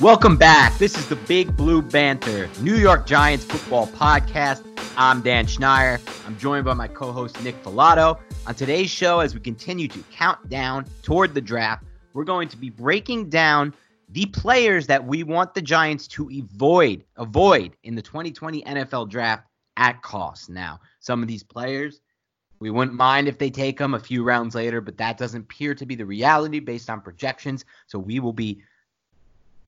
Welcome back. This is the Big Blue Banter, New York Giants football podcast. I'm Dan Schneier. I'm joined by my co host, Nick Falato. On today's show, as we continue to count down toward the draft, we're going to be breaking down the players that we want the Giants to avoid, avoid in the 2020 NFL draft at cost. Now, some of these players, we wouldn't mind if they take them a few rounds later, but that doesn't appear to be the reality based on projections. So we will be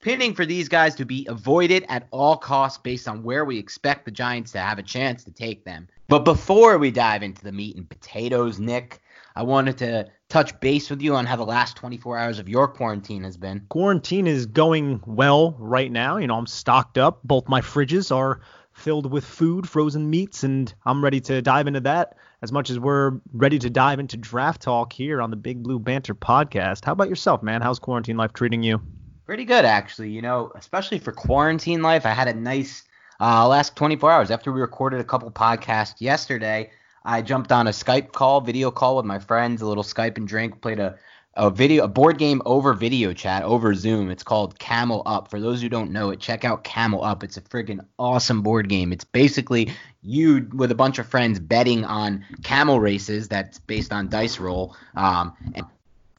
pinning for these guys to be avoided at all costs based on where we expect the Giants to have a chance to take them. But before we dive into the meat and potatoes, Nick, I wanted to touch base with you on how the last 24 hours of your quarantine has been. Quarantine is going well right now. You know, I'm stocked up. Both my fridges are filled with food, frozen meats, and I'm ready to dive into that as much as we're ready to dive into draft talk here on the Big Blue Banter podcast. How about yourself, man? How's quarantine life treating you? Pretty good, actually. You know, especially for quarantine life, I had a nice uh, last 24 hours. After we recorded a couple podcasts yesterday, I jumped on a Skype call, video call with my friends, a little Skype and drink, played a a video, a board game over video chat over Zoom. It's called Camel Up. For those who don't know it, check out Camel Up. It's a friggin' awesome board game. It's basically you with a bunch of friends betting on camel races that's based on dice roll. Um, and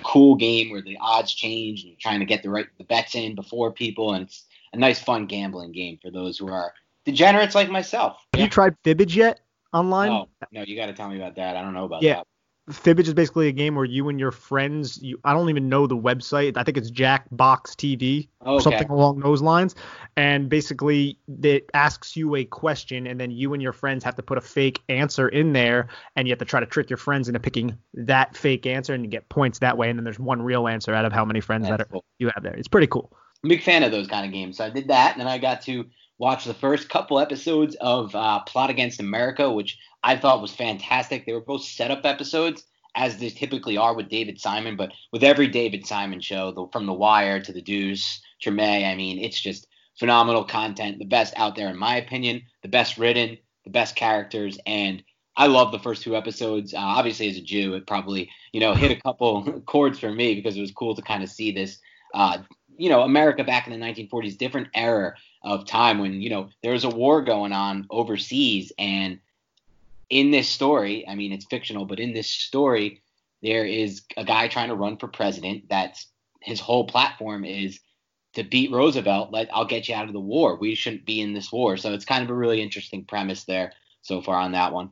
cool game where the odds change and you're trying to get the right the bets in before people, and it's a nice fun gambling game for those who are degenerates like myself. Have you tried Fibbage yet online? No, no, you got to tell me about that. I don't know about Yeah. that. Fibbage is basically a game where you and your friends, you I don't even know the website. I think it's Jackbox TV or Okay. something along those lines. And basically it asks you a question and then you and your friends have to put a fake answer in there and you have to try to trick your friends into picking that fake answer and you get points that way and then there's one real answer out of how many friends That's that are, cool. you have there. It's pretty cool. I'm a big fan of those kind of games. So I did that, and then I got to watch the first couple episodes of uh, Plot Against America, which I thought was fantastic. They were both setup episodes, as they typically are with David Simon, but with every David Simon show, the, from The Wire to The Deuce, Treme, I mean, it's just phenomenal content, the best out there in my opinion, the best written, the best characters, and I love the first two episodes. Uh, obviously, as a Jew, it probably you know hit a couple chords for me because it was cool to kind of see this. Uh, you know, America back in the 1940s, different era of time when you know there was a war going on overseas, and in this story, I mean, it's fictional, but in this story, there is a guy trying to run for president. That's his whole platform is to beat Roosevelt. Let I'll get you out of the war. We shouldn't be in this war. So it's kind of a really interesting premise there so far on that one.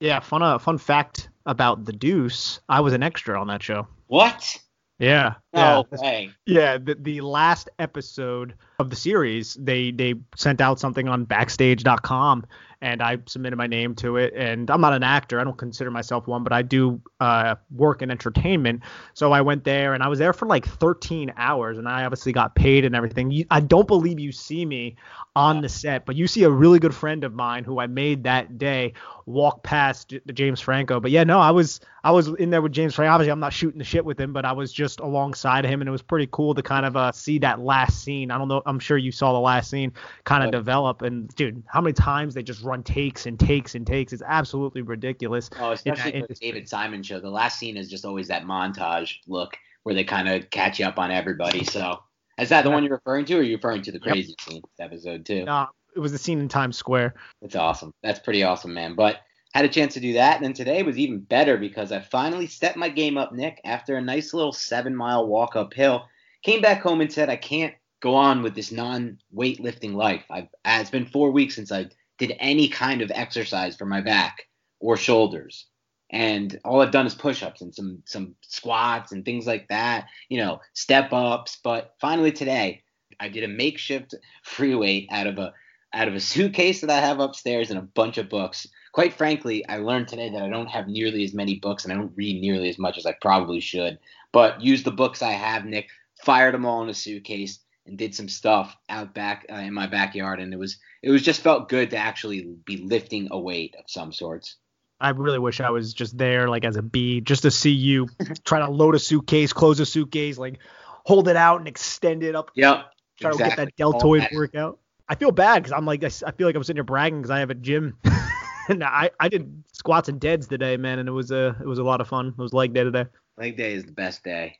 Yeah, fun uh, fun fact about the Deuce. I was an extra on that show. What? Yeah. No yeah. Oh, way. Yeah, the, the last episode of the series, they they sent out something on backstage.com and I submitted my name to it. And I'm not an actor, I don't consider myself one, but I do uh, work in entertainment. So I went there and I was there for like 13 hours, and I obviously got paid and everything. You, I don't believe you see me on the set, but you see a really good friend of mine who I made that day walk past J- James Franco. But yeah, no, I was I was in there with James Franco. Obviously, I'm not shooting the shit with him, but I was just alongside him, and it was pretty cool to kind of uh, see that last scene. I don't know, I'm sure you saw the last scene kind of develop. And dude, how many times they just run takes and takes and takes? It's absolutely ridiculous. Oh, especially for the David Simon show. The last scene is just always that montage look where they kind of catch up on everybody. So is that the one you're referring to, or are you referring to the crazy scene episode too? No, it was the scene in Times Square. That's awesome. That's pretty awesome, man. But had a chance to do that, and then today was even better because I finally stepped my game up, Nick, after a nice little seven mile walk uphill. Came back home and said I can't go on with this non weightlifting life. I've uh, it's been four weeks since I did any kind of exercise for my back or shoulders. And all I've done is push-ups and some some squats and things like that, you know, step ups. But finally today, I did a makeshift free weight out of a out of a suitcase that I have upstairs and a bunch of books. Quite frankly, I learned today that I don't have nearly as many books and I don't read nearly as much as I probably should. But use the books I have, Nick, fired them all in a suitcase and did some stuff out back uh, in my backyard and it was it was just felt good to actually be lifting a weight of some sorts. I really wish I was just there, like as a bee, just to see you try to load a suitcase, close a suitcase, like hold it out and extend it up. Yep. Try exactly. to get that deltoid workout. I feel bad because I'm like I, I, feel like I'm sitting here bragging because I have a gym, and I, I did squats and deads today, man, and it was a it was a lot of fun. It was leg day today. Leg day is the best day.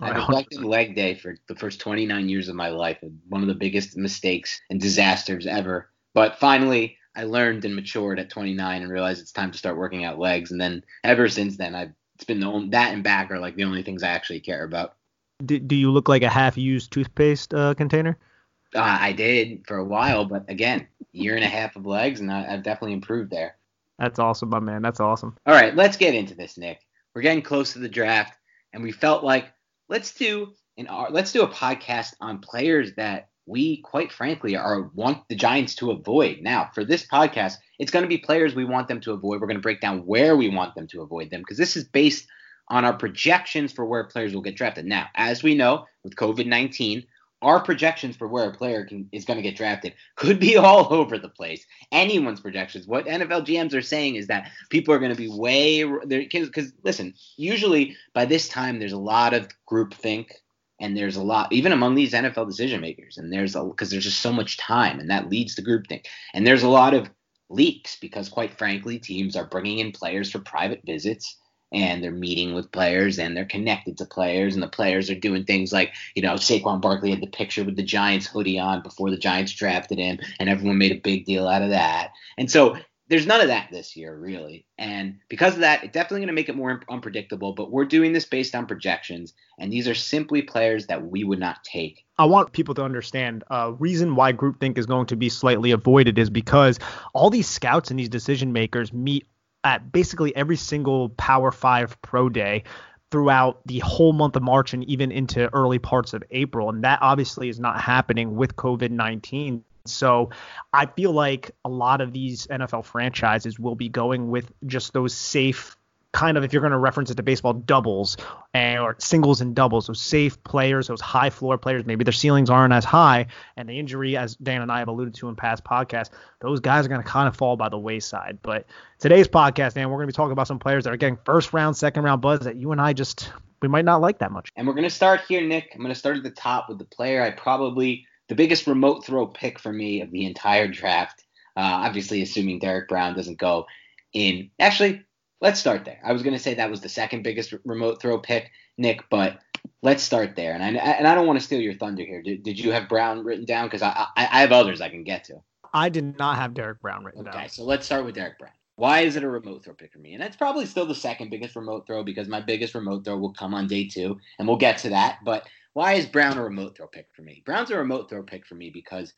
I neglected leg day for the first 29 years of my life, one of the biggest mistakes and disasters ever. But finally, I learned and matured at 29 and realized it's time to start working out legs. And then ever since then, I've it's been the only, that and back are like the only things I actually care about. Do, do you look like a half-used toothpaste uh, container? Uh, I did for a while, but again, year and a half of legs, and I, I've definitely improved there. That's awesome, my man. That's awesome. All right, let's get into this, Nick. We're getting close to the draft, and we felt like let's do an uh, let's do a podcast on players that we quite frankly are want the Giants to avoid. Now, for this podcast, it's going to be players we want them to avoid. We're going to break down where we want them to avoid them because this is based on our projections for where players will get drafted. Now, as we know, with COVID-19, our projections for where a player can, is going to get drafted could be all over the place. Anyone's projections. What NFL GMs are saying is that people are going to be way because listen, usually by this time there's a lot of groupthink and there's a lot even among these NFL decision makers and there's a because there's just so much time and that leads to groupthink and there's a lot of leaks because quite frankly teams are bringing in players for private visits and they're meeting with players and they're connected to players and the players are doing things like you know Saquon Barkley had the picture with the Giants hoodie on before the Giants drafted him and everyone made a big deal out of that. And so there's none of that this year really. And because of that it's definitely going to make it more unpredictable but we're doing this based on projections and these are simply players that we would not take. I want people to understand a uh, reason why groupthink is going to be slightly avoided is because all these scouts and these decision makers meet at basically every single Power Five Pro Day throughout the whole month of March and even into early parts of April. And that obviously is not happening with COVID 19. So I feel like a lot of these NFL franchises will be going with just those safe kind of if you're going to reference it to baseball doubles and, or singles and doubles those safe players those high floor players maybe their ceilings aren't as high and the injury as dan and i have alluded to in past podcasts those guys are going to kind of fall by the wayside. But today's podcast dan we're going to be talking about some players that are getting first round second round buzz that you and i just we might not like that much. And we're going to start here nick. I'm going to start at the top with the player i probably the biggest remote throw pick for me of the entire draft uh, obviously assuming Derrick brown doesn't go in. Actually, let's start there. I was going to say that was the second biggest remote throw pick, Nick, but let's start there. And I and I don't want to steal your thunder here. Did, did you have Brown written down? Because I, I, I have others I can get to. I did not have Derrick Brown written okay, down. Okay, so let's start with Derrick Brown. Why is it a remote throw pick for me? And it's probably still the second biggest remote throw because my biggest remote throw will come on day two, and we'll get to that. But why is Brown a remote throw pick for me? Brown's a remote throw pick for me because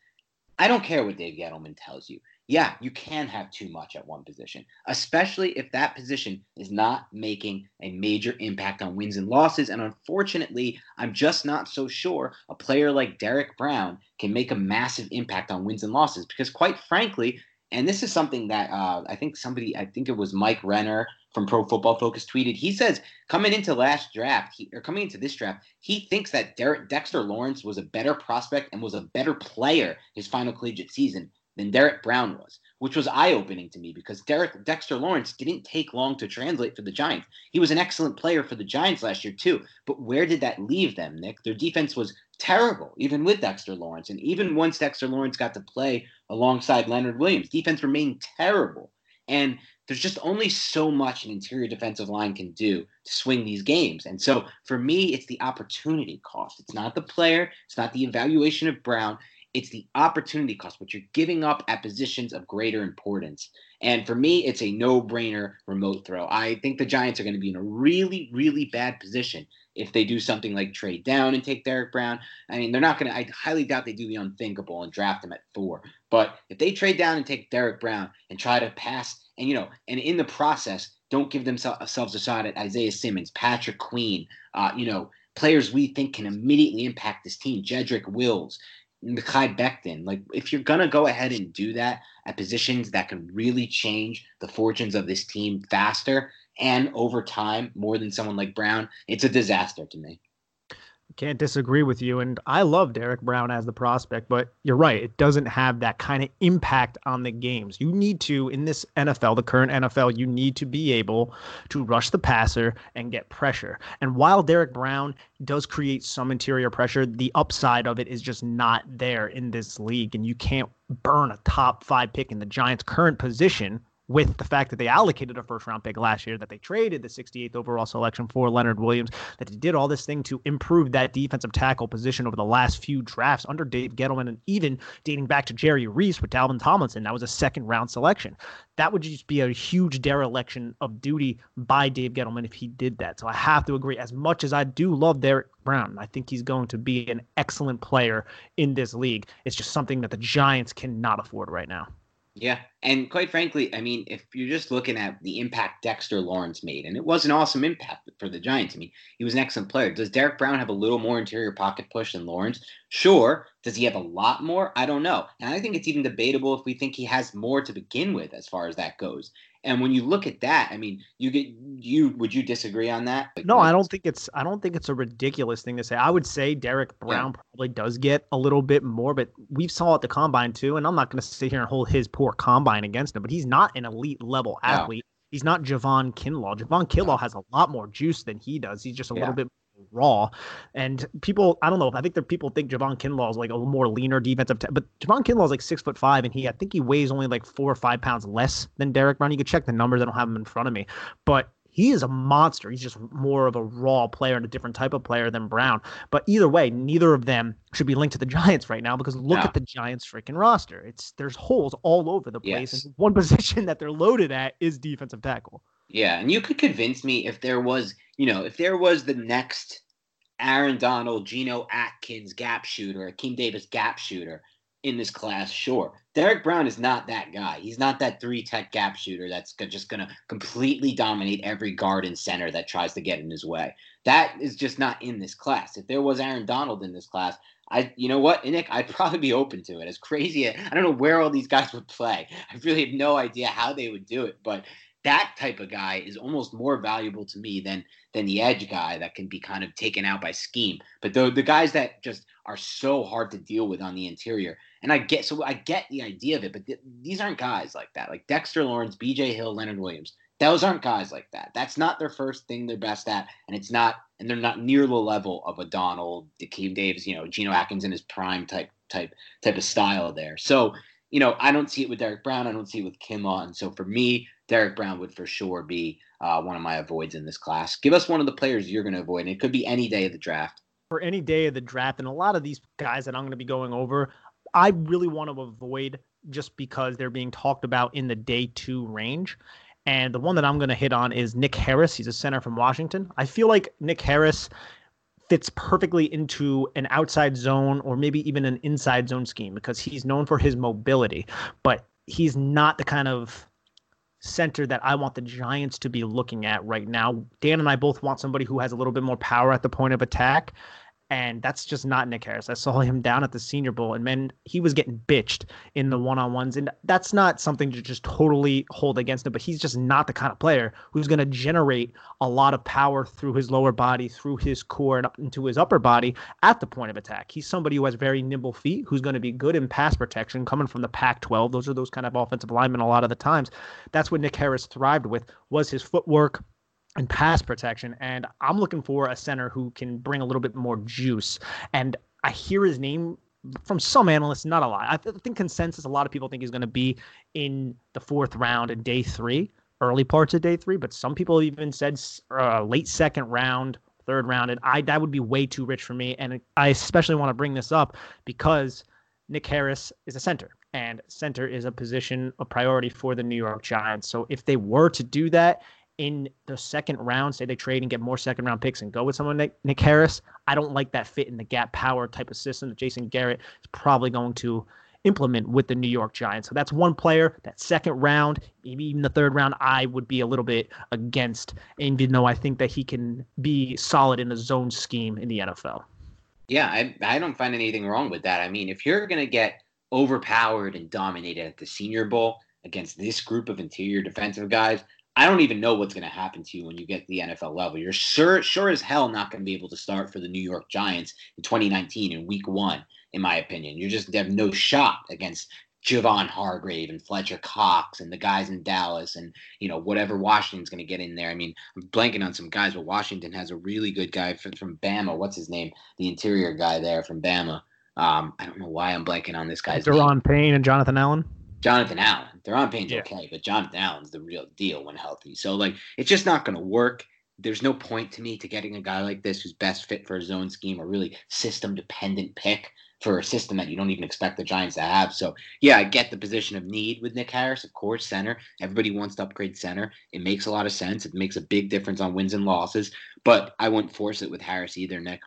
I don't care what Dave Gettleman tells you. Yeah, you can have too much at one position, especially if that position is not making a major impact on wins and losses. And unfortunately, I'm just not so sure a player like Derrick Brown can make a massive impact on wins and losses because, quite frankly, and this is something that uh, I think somebody, I think it was Mike Renner from Pro Football Focus tweeted. He says coming into last draft, he, or coming into this draft, he thinks that Derrick, Dexter Lawrence was a better prospect and was a better player his final collegiate season than Derrick Brown was, which was eye opening to me because Derrick Dexter Lawrence didn't take long to translate for the Giants. He was an excellent player for the Giants last year too, but where did that leave them, Nick? Their defense was terrible, even with Dexter Lawrence, and even once Dexter Lawrence got to play alongside Leonard Williams, defense remained terrible. And there's just only so much an interior defensive line can do to swing these games. And so for me, it's the opportunity cost. It's not the player, it's not the evaluation of Brown. It's the opportunity cost, what you're giving up at positions of greater importance. And for me, it's a no brainer remote throw. I think the Giants are going to be in a really, really bad position if they do something like trade down and take Derrick Brown. I mean, they're not going to, I highly doubt they do the unthinkable and draft him at four. But if they trade down and take Derrick Brown and try to pass, and, you know, and in the process, don't give themselves a shot at Isaiah Simmons, Patrick Queen, uh, you know, players we think can immediately impact this team, Jedrick Wills. Mekhi Becton. Like, if you're gonna go ahead and do that at positions that can really change the fortunes of this team faster and over time more than someone like Brown, it's a disaster to me. Can't disagree with you. And I love Derrick Brown as the prospect, but you're right. It doesn't have that kind of impact on the games. You need to, in this NFL, the current NFL, you need to be able to rush the passer and get pressure. And while Derrick Brown does create some interior pressure, the upside of it is just not there in this league. And you can't burn a top five pick in the Giants' current position with the fact that they allocated a first round pick last year, that they traded the 68th overall selection for Leonard Williams, that they did all this thing to improve that defensive tackle position over the last few drafts under Dave Gettleman and even dating back to Jerry Reese with Dalvin Tomlinson. That was a second round selection. That would just be a huge dereliction of duty by Dave Gettleman if he did that. So I have to agree. As much as I do love Derrick Brown, I think he's going to be an excellent player in this league. It's just something that the Giants cannot afford right now. Yeah. And quite frankly, I mean, if you're just looking at the impact Dexter Lawrence made, and it was an awesome impact for the Giants. I mean, he was an excellent player. Does Derrick Brown have a little more interior pocket push than Lawrence? Sure. Does he have a lot more? I don't know. And I think it's even debatable if we think he has more to begin with as far as that goes. And when you look at that, I mean, you get you would you disagree on that? Like, no, I don't think it's I don't think it's a ridiculous thing to say. I would say Derrick Brown yeah. probably does get a little bit more, but we saw at the combine too. And I'm not going to sit here and hold his poor combine against him, but he's not an elite level athlete. He's not Javon Kinlaw. Javon Kinlaw has a lot more juice than he does. He's just a yeah. little bit raw. And people, I don't know. I think there people think Javon Kinlaw is like a more leaner defensive, t- but Javon Kinlaw is like six foot five, and he I think he weighs only like four or five pounds less than Derrick Brown. You could check the numbers. I don't have them in front of me, but he is a monster. He's just more of a raw player and a different type of player than Brown. But either way, neither of them should be linked to the Giants right now because look at the Giants freaking roster. It's there's holes all over the place, yes. and one position that they're loaded at is defensive tackle. Yeah, and you could convince me if there was, you know, if there was the next Aaron Donald, Geno Atkins gap shooter, Akeem Davis gap shooter in this class, sure. Derrick Brown is not that guy. He's not that three tech gap shooter that's just going to completely dominate every guard and center that tries to get in his way. That is just not in this class. If there was Aaron Donald in this class, I, you know what, Nick, I'd probably be open to it. As crazy, I don't know where all these guys would play. I really have no idea how they would do it, but that type of guy is almost more valuable to me than than the edge guy that can be kind of taken out by scheme. But the the guys that just are so hard to deal with on the interior, and I get so I get the idea of it, but th- these aren't guys like that. Like Dexter Lawrence, B.J. Hill, Leonard Williams, those aren't guys like that. That's not their first thing they're best at, and it's not, and they're not near the level of a Donald, Akeem Davis, you know, Geno Atkins in his prime type type type of style there. So you know, I don't see it with Derrick Brown. I don't see it with Kinlaw. And so for me, Derrick Brown would for sure be uh, one of my avoids in this class. Give us one of the players you're going to avoid. And it could be any day of the draft. For any day of the draft. And a lot of these guys that I'm going to be going over, I really want to avoid just because they're being talked about in the day two range. And the one that I'm going to hit on is Nick Harris. He's a center from Washington. I feel like Nick Harris fits perfectly into an outside zone or maybe even an inside zone scheme because he's known for his mobility, but he's not the kind of center that I want the Giants to be looking at right now. Dan and I both want somebody who has a little bit more power at the point of attack and that's just not Nick Harris. I saw him down at the Senior Bowl, and man, he was getting bitched in the one on ones, and that's not something to just totally hold against him. But he's just not the kind of player who's going to generate a lot of power through his lower body, through his core, and up into his upper body at the point of attack. He's somebody who has very nimble feet, who's going to be good in pass protection, coming from the Pac-12. Those are those kind of offensive linemen. A lot of the times, that's what Nick Harris thrived with was his footwork and pass protection. And I'm looking for a center who can bring a little bit more juice. And I hear his name from some analysts, not a lot. I think consensus, a lot of people think he's going to be in the fourth round in day three, early parts of day three. But some people even said uh, late second round, third round. And I that would be way too rich for me. And I especially want to bring this up because Nick Harris is a center. And center is a position, a priority for the New York Giants. So if they were to do that in the second round, say they trade and get more second round picks and go with someone like Nick Harris, I don't like that fit in the gap power type of system that Jason Garrett is probably going to implement with the New York Giants. So that's one player that second round, maybe even the third round, I would be a little bit against, even though I think that he can be solid in a zone scheme in the NFL. Yeah, I, I don't find anything wrong with that. I mean, if you're going to get overpowered and dominated at the Senior Bowl against this group of interior defensive guys, I don't even know what's going to happen to you when you get to the NFL level. You're sure, sure as hell not going to be able to start for the New York Giants in 2019 in Week One, in my opinion. You're just going to have no shot against Javon Hargrave and Fletcher Cox and the guys in Dallas and you know whatever Washington's going to get in there. I mean, I'm blanking on some guys, but Washington has a really good guy from, from Bama. What's his name? The interior guy there from Bama. Um, I don't know why I'm blanking on this guy's Daron name. Payne and Jonathan Allen. Jonathan Allen. Payne's yeah. okay, but Jonathan Allen's the real deal when healthy. So like it's just not gonna work. There's no point to me to getting a guy like this who's best fit for a zone scheme or really system dependent pick for a system that you don't even expect the Giants to have. So yeah, I get the position of need with Nick Harris, of course, center. Everybody wants to upgrade center. It makes a lot of sense. It makes a big difference on wins and losses, but I wouldn't force it with Harris either, Nick.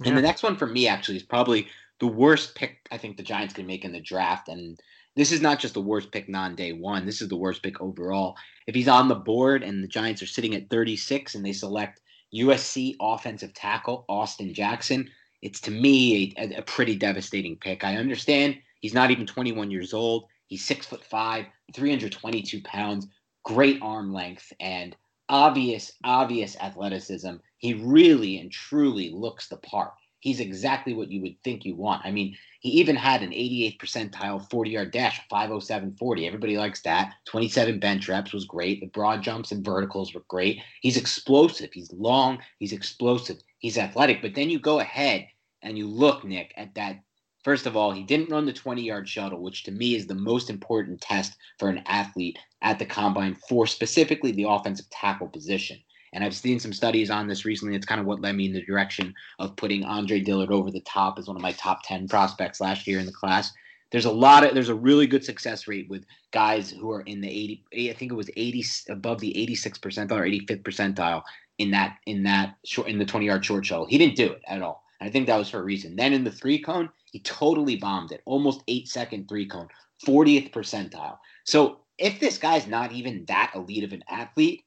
Yeah. And the next one for me actually is probably the worst pick I think the Giants can make in the draft. And this is not just the worst pick non day one. This is the worst pick overall. If he's on the board and the Giants are sitting at 36 and they select USC offensive tackle Austin Jackson, it's to me a, a pretty devastating pick. I understand he's not even 21 years old. He's six foot five, 322 pounds, great arm length, and obvious, obvious athleticism. He really and truly looks the part. He's exactly what you would think you want. I mean, he even had an 88th percentile 40 yard dash, 507.40. Everybody likes that. 27 bench reps was great. The broad jumps and verticals were great. He's explosive. He's long. He's explosive. He's athletic. But then you go ahead and you look, Nick, at that. First of all, he didn't run the 20 yard shuttle, which to me is the most important test for an athlete at the combine for specifically the offensive tackle position. And I've seen some studies on this recently. It's kind of what led me in the direction of putting Andre Dillard over the top as one of my top 10 prospects last year in the class. There's a lot of there's a really good success rate with guys who are in the 80 I think it was 80 above the 86th percentile or 85th percentile in that in that short in the 20 yard short shuttle. He didn't do it at all. And I think that was for a reason. Then in the three cone, he totally bombed it. Almost 8 second three cone, 40th percentile. So if this guy's not even that elite of an athlete,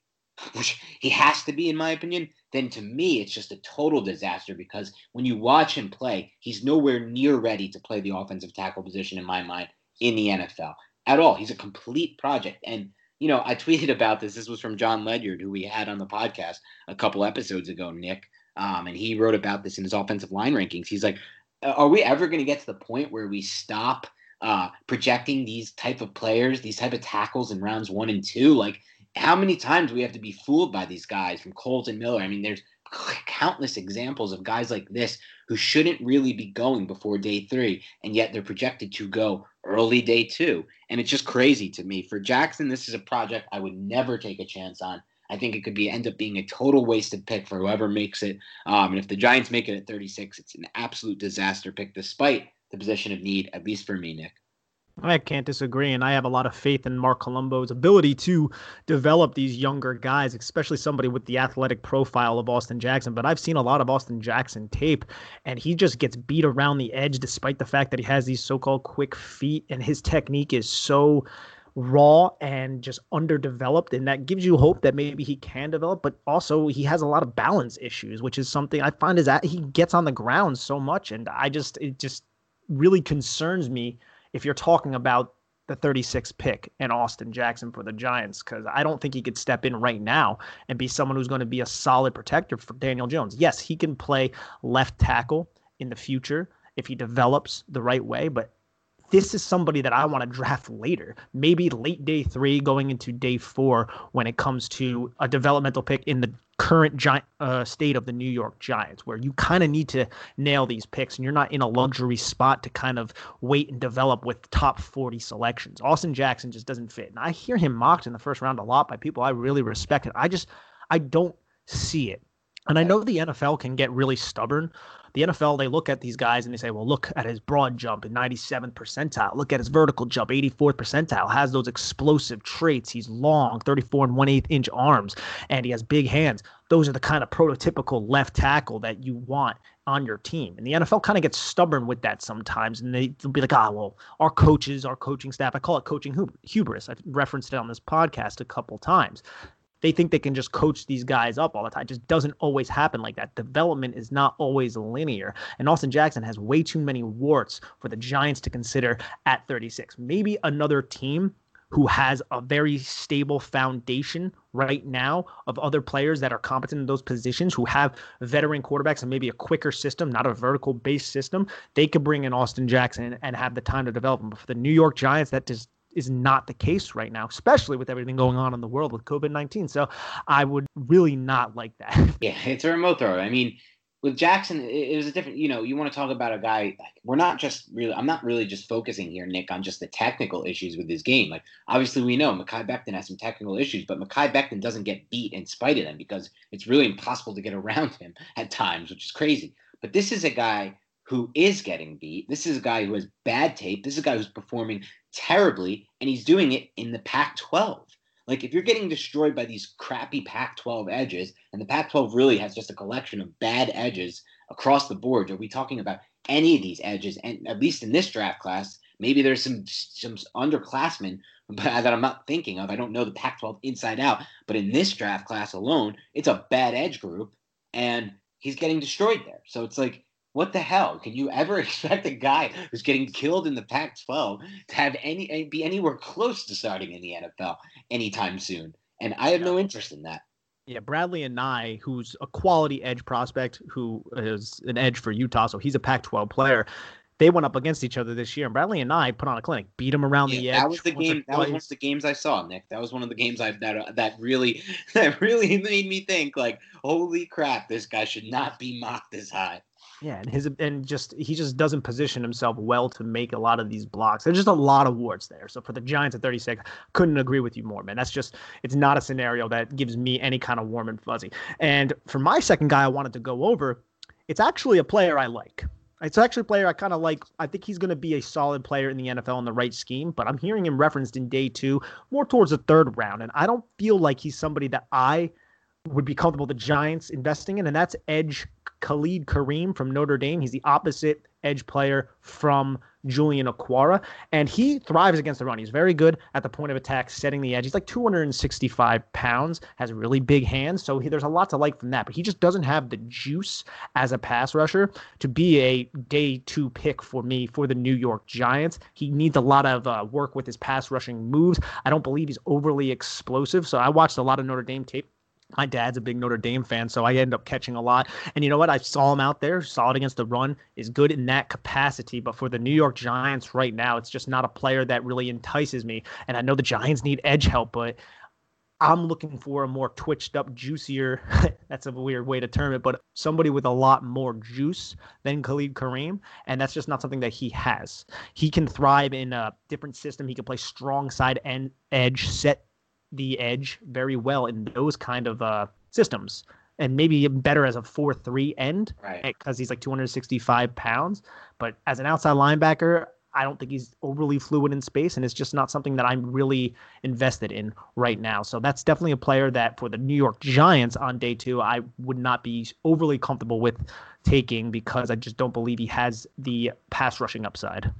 which he has to be, in my opinion, then to me, it's just a total disaster because when you watch him play, he's nowhere near ready to play the offensive tackle position, in my mind, in the NFL at all. He's a complete project. And, you know, I tweeted about this. This was from Jon Ledyard, who we had on the podcast a couple episodes ago, Nick. Um, and he wrote about this in his offensive line rankings. He's like, are we ever going to get to the point where we stop uh, projecting these type of players, these type of tackles in rounds one and two? Like, how many times we have to be fooled by these guys from Kolton Miller? I mean, there's countless examples of guys like this who shouldn't really be going before day three, and yet they're projected to go early day two. And it's just crazy to me. For Jackson, this is a project I would never take a chance on. I think it could be end up being a total wasted pick for whoever makes it. Um, and if the Giants make it at 36, it's an absolute disaster pick, despite the position of need, at least for me, Nick. I can't disagree, and I have a lot of faith in Marc Colombo's ability to develop these younger guys, especially somebody with the athletic profile of Austin Jackson. But I've seen a lot of Austin Jackson tape, and he just gets beat around the edge, despite the fact that he has these so-called quick feet, and his technique is so raw and just underdeveloped and that gives you hope that maybe he can develop but also he has a lot of balance issues which is something i find is that he gets on the ground so much and i just it just really concerns me if you're talking about the 36th pick and Austin Jackson for the Giants because I don't think he could step in right now and be someone who's going to be a solid protector for Daniel Jones. Yes, he can play left tackle in the future if he develops the right way, but this is somebody that I want to draft later, maybe late day three, going into day four, when it comes to a developmental pick in the current giant uh, state of the New York Giants, where you kind of need to nail these picks, and you're not in a luxury spot to kind of wait and develop with top 40 selections. Austin Jackson just doesn't fit, and I hear him mocked in the first round a lot by people I really respect. It. I just I don't see it. And I know the NFL can get really stubborn the NFL, they look at these guys and they say, well, look at his broad jump in 97th percentile. Look at his vertical jump, 84th percentile. Has those explosive traits. He's long, 34 and 1 8 inch arms, and he has big hands. Those are the kind of prototypical left tackle that you want on your team. And the NFL kind of gets stubborn with that sometimes. And they, will be like, ah, well, our coaches, our coaching staff, I call it coaching hubris. I've referenced it on this podcast a couple times they think they can just coach these guys up all the time. It just doesn't always happen like that. Development is not always linear. And Austin Jackson has way too many warts for the Giants to consider at 36. Maybe another team who has a very stable foundation right now of other players that are competent in those positions who have veteran quarterbacks and maybe a quicker system, not a vertical based system, they could bring in Austin Jackson and have the time to develop him. But for the New York Giants, that just is not the case right now, especially with everything going on in the world with COVID 19. So I would really not like that. Yeah, it's a remote throw. I mean, with Jackson, it, was a different, you know, you want to talk about a guy, like, we're not just really, I'm not really just focusing here, Nick, on just the technical issues with his game. Like, obviously, we know Mekhi Becton has some technical issues, but Mekhi Becton doesn't get beat in spite of them because it's really impossible to get around him at times, which is crazy. But this is a guy who is getting beat. This is a guy who has bad tape. This is a guy who's performing terribly, and he's doing it in the Pac 12. Like, if you're getting destroyed by these crappy Pac 12 edges, and the Pac 12 really has just a collection of bad edges across the board, are we talking about any of these edges? And at least in this draft class, maybe there's some some underclassmen that I'm not thinking of. I don't know the Pac 12 inside out, but in this draft class alone, it's a bad edge group, and he's getting destroyed there. So it's like, what the hell? Can you ever expect a guy who's getting killed in the Pac-12 to have any eh, be anywhere close to starting in the NFL anytime soon? And I have no interest in that. Yeah, Bradlee Anae, who's a quality edge prospect, who is an edge for Utah, so he's a Pac-12 player. They went up against each other this year, and Bradlee Anae put on a clinic, beat him around yeah, the edge. That was the game. That was one of the games I saw, Nick. That was one of the games I that uh, that really that really made me think, like, holy crap, this guy should not be mocked this high. Yeah, and his and just he just doesn't position himself well to make a lot of these blocks. There's just a lot of warts there. So for the Giants at 36, couldn't agree with you more, man. That's just it's not a scenario that gives me any kind of warm and fuzzy. And for my second guy, I wanted to go over. It's actually a player I like. It's actually a player I kind of like. I think he's going to be a solid player in the NFL in the right scheme, but I'm hearing him referenced in day two, more towards the third round, and I don't feel like he's somebody that I would be comfortable the Giants investing in, and that's edge Khalid Kareem from Notre Dame. He's the opposite edge player from Julian Okwara, and he thrives against the run. He's very good at the point of attack, setting the edge. He's like 265 pounds, has really big hands, so he, there's a lot to like from that. But he just doesn't have the juice as a pass rusher to be a day two pick for me for the New York Giants. He needs a lot of uh, work with his pass rushing moves. I don't believe he's overly explosive, so I watched a lot of Notre Dame tape my dad's a big Notre Dame fan, so I end up catching a lot. And you know what? I saw him out there, solid against the run, is good in that capacity. But for the New York Giants right now, it's just not a player that really entices me. And I know the Giants need edge help, but I'm looking for a more twitched up, juicier. that's a weird way to term it, but somebody with a lot more juice than Khalid Kareem, and that's just not something that he has. He can thrive in a different system. He can play strong side and edge, set the edge very well in those kind of uh, systems, and maybe better as a four-three end, Right. Because he's like 265 pounds. But as an outside linebacker, I don't think he's overly fluid in space, and it's just not something that I'm really invested in right now. So that's definitely a player that for the New York Giants on day two, I would not be overly comfortable with taking because I just don't believe he has the pass rushing upside.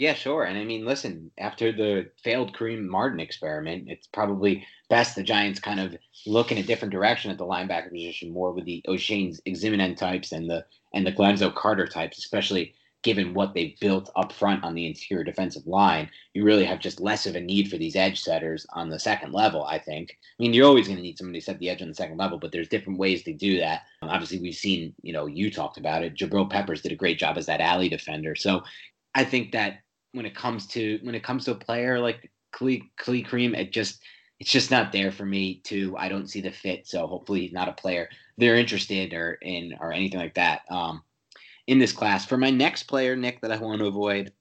Yeah, sure. And I mean, listen, after the failed Kareem Martin experiment, it's probably best the Giants kind of look in a different direction at the linebacker position, more with the Oshane Ximines types and the and the Lorenzo Carter types, especially given what they've built up front on the interior defensive line. You really have just less of a need for these edge setters on the second level, I think. I mean, you're always going to need somebody to set the edge on the second level, but there's different ways to do that. Um, obviously, we've seen, you know, you talked about it. Jabril Peppers did a great job as that alley defender. So I think that when it comes to when it comes to a player like Khalid, Khalid Kareem, it just it's just not there for me to I don't see the fit. So hopefully not a player they're interested or in or anything like that. Um, in this class. For my next player, Nick, that I want to avoid,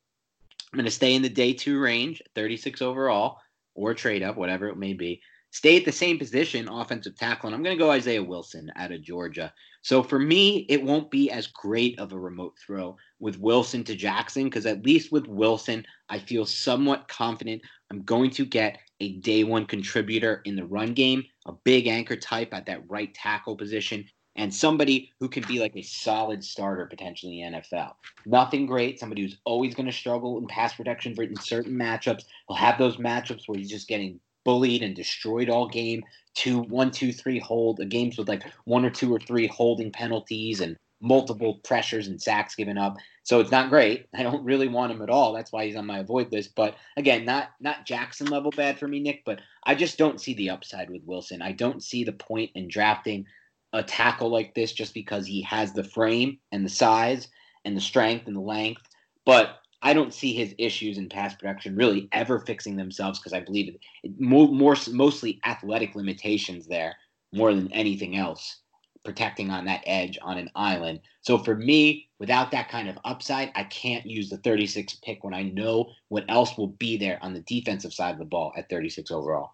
I'm going to stay in the day two range, 36 overall, or trade up, whatever it may be. Stay at the same position, offensive tackle, and I'm going to go Isaiah Wilson out of Georgia. So for me, it won't be as great of a remote throw with Wilson to Jackson, because at least with Wilson, I feel somewhat confident I'm going to get a day one contributor in the run game, a big anchor type at that right tackle position, and somebody who can be like a solid starter potentially in the NFL. Nothing great, somebody who's always going to struggle in pass protection for in certain matchups. He'll have those matchups where he's just getting bullied and destroyed all game. Two, one, two, three hold uh, games with like one or two or three holding penalties and multiple pressures and sacks given up. So it's not great. I don't really want him at all. That's why he's on my avoid list. But again, not not Jackson level bad for me, Nick. But I just don't see the upside with Wilson. I don't see the point in drafting a tackle like this just because he has the frame and the size and the strength and the length. But I don't see his issues in pass protection really ever fixing themselves because I believe it, it more, more mostly athletic limitations there more than anything else protecting on that edge on an island. So for me, without that kind of upside, I can't use the 36 pick when I know what else will be there on the defensive side of the ball at 36 overall.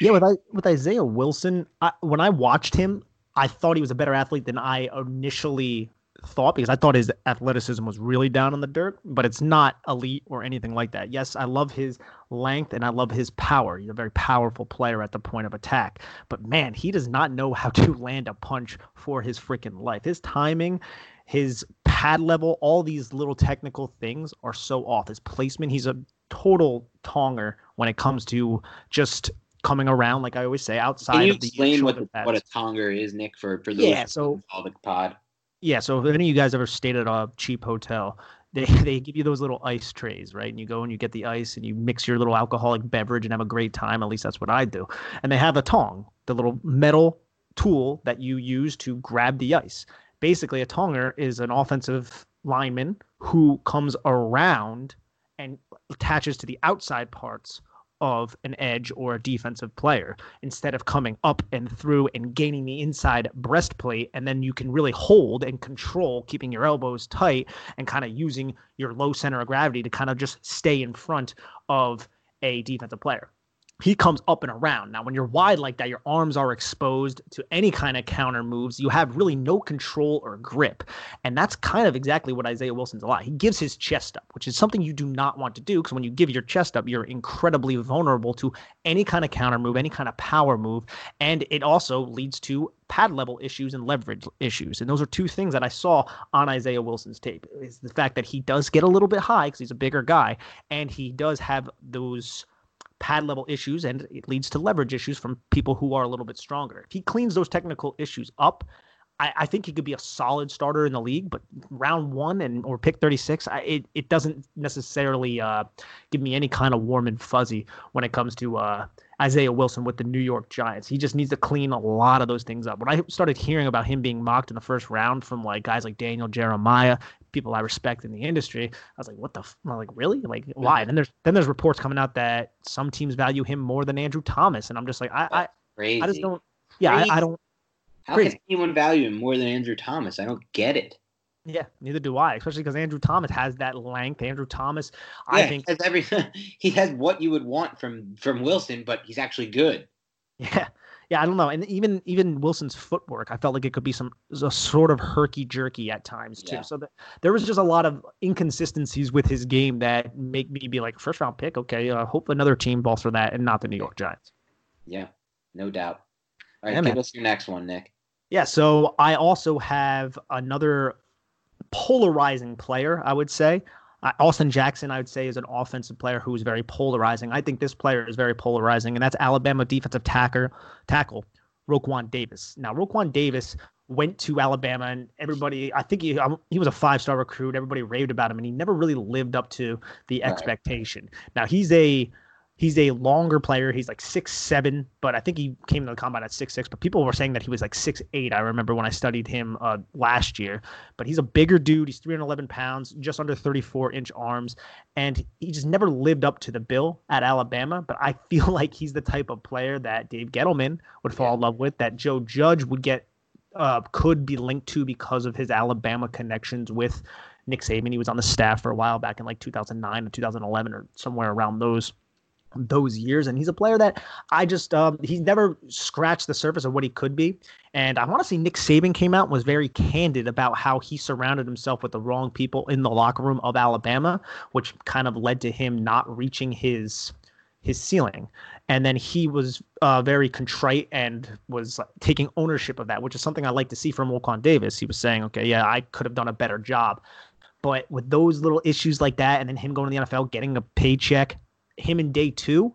Yeah, with I, with Isaiah Wilson, I, when I watched him, I thought he was a better athlete than I initially thought because I thought his athleticism was really down in the dirt, but it's not elite or anything like that. Yes, I love his length and I love his power. He's a very powerful player at the point of attack, but man, he does not know how to land a punch for his freaking life. His timing, his pad level, all these little technical things are so off. His placement, he's a total tonger when it comes to just coming around, like I always say, outside Can you of the explain what the, what a tonger is, Nick, for for those Yeah, so- follow the pod? Yeah, so if any of you guys ever stayed at a cheap hotel, they they give you those little ice trays, right? And you go and you get the ice and you mix your little alcoholic beverage and have a great time. At least that's what I do. And they have a tong, the little metal tool that you use to grab the ice. Basically, a tonger is an offensive lineman who comes around and attaches to the outside parts of an edge or a defensive player. Instead of coming up and through and gaining the inside breastplate and then you can really hold and control keeping your elbows tight and kind of using your low center of gravity to kind of just stay in front of a defensive player he comes up and around. Now, when you're wide like that, your arms are exposed to any kind of counter moves. You have really no control or grip. And that's kind of exactly what Isaiah Wilson's a lot. He gives his chest up, which is something you do not want to do because when you give your chest up, you're incredibly vulnerable to any kind of counter move, any kind of power move. And it also leads to pad level issues and leverage issues. And those are two things that I saw on Isaiah Wilson's tape. Is the fact that he does get a little bit high because he's a bigger guy and he does have those pad level issues and it leads to leverage issues from people who are a little bit stronger. If he cleans those technical issues up, I, I think he could be a solid starter in the league. But round one and or pick 36, I, it it doesn't necessarily uh, give me any kind of warm and fuzzy when it comes to uh, Isaiah Wilson with the New York Giants. He just needs to clean a lot of those things up. When I started hearing about him being mocked in the first round from like guys like Daniel Jeremiah, people I respect in the industry. I was like, what the? F-? I'm like, really? Like, why? And then there's then there's reports coming out that some teams value him more than Andrew Thomas, and I'm just like, I I, Crazy. I just don't. Yeah, I, I don't. How crazy. can anyone value him more than Andrew Thomas? I don't get it. Yeah, neither do I. Especially because Andrew Thomas has that length. Andrew Thomas, I think. he has every he has what you would want from from Wilson, but he's actually good. Yeah, yeah, I don't know. And even even Wilson's footwork, I felt like it could be some a sort of herky jerky at times too. Yeah. So that, there was just a lot of inconsistencies with his game that make me be like, first round pick, okay. Uh, hope another team falls for that and not the New York Giants. Yeah, no doubt. All right, Yeah, give man. us your next one, Nick. Yeah, so I also have another polarizing player, I would say. Uh, Austin Jackson, I would say, is an offensive player who is very polarizing. I think this player is very polarizing, and that's Alabama defensive tackle, tackle Raekwon Davis. Now, Raekwon Davis went to Alabama, and everybody, I think he, um, he was a five star recruit. Everybody raved about him, and he never really lived up to the Right. expectation. Now, he's a He's a longer player. He's like six seven, but I think he came to the combine at six six. But people were saying that he was like six eight. I remember when I studied him uh, last year. But he's a bigger dude. He's 311 pounds, just under 34 inch arms, and he just never lived up to the bill at Alabama. But I feel like he's the type of player that Dave Gettleman would fall in love with. That Joe Judge would get uh, could be linked to because of his Alabama connections with Nick Saban. He was on the staff for a while back in like 2009 or 2011 or somewhere around those those years and he's a player that I just um, he's never scratched the surface of what he could be and I want to see Nick Saban came out and was very candid about how he surrounded himself with the wrong people in the locker room of Alabama which kind of led to him not reaching his his ceiling and then he was uh, very contrite and was taking ownership of that which is something I like to see from Raekwon Davis. He was saying okay yeah I could have done a better job. But with those little issues like that and then him going to the NFL getting a paycheck him in day two,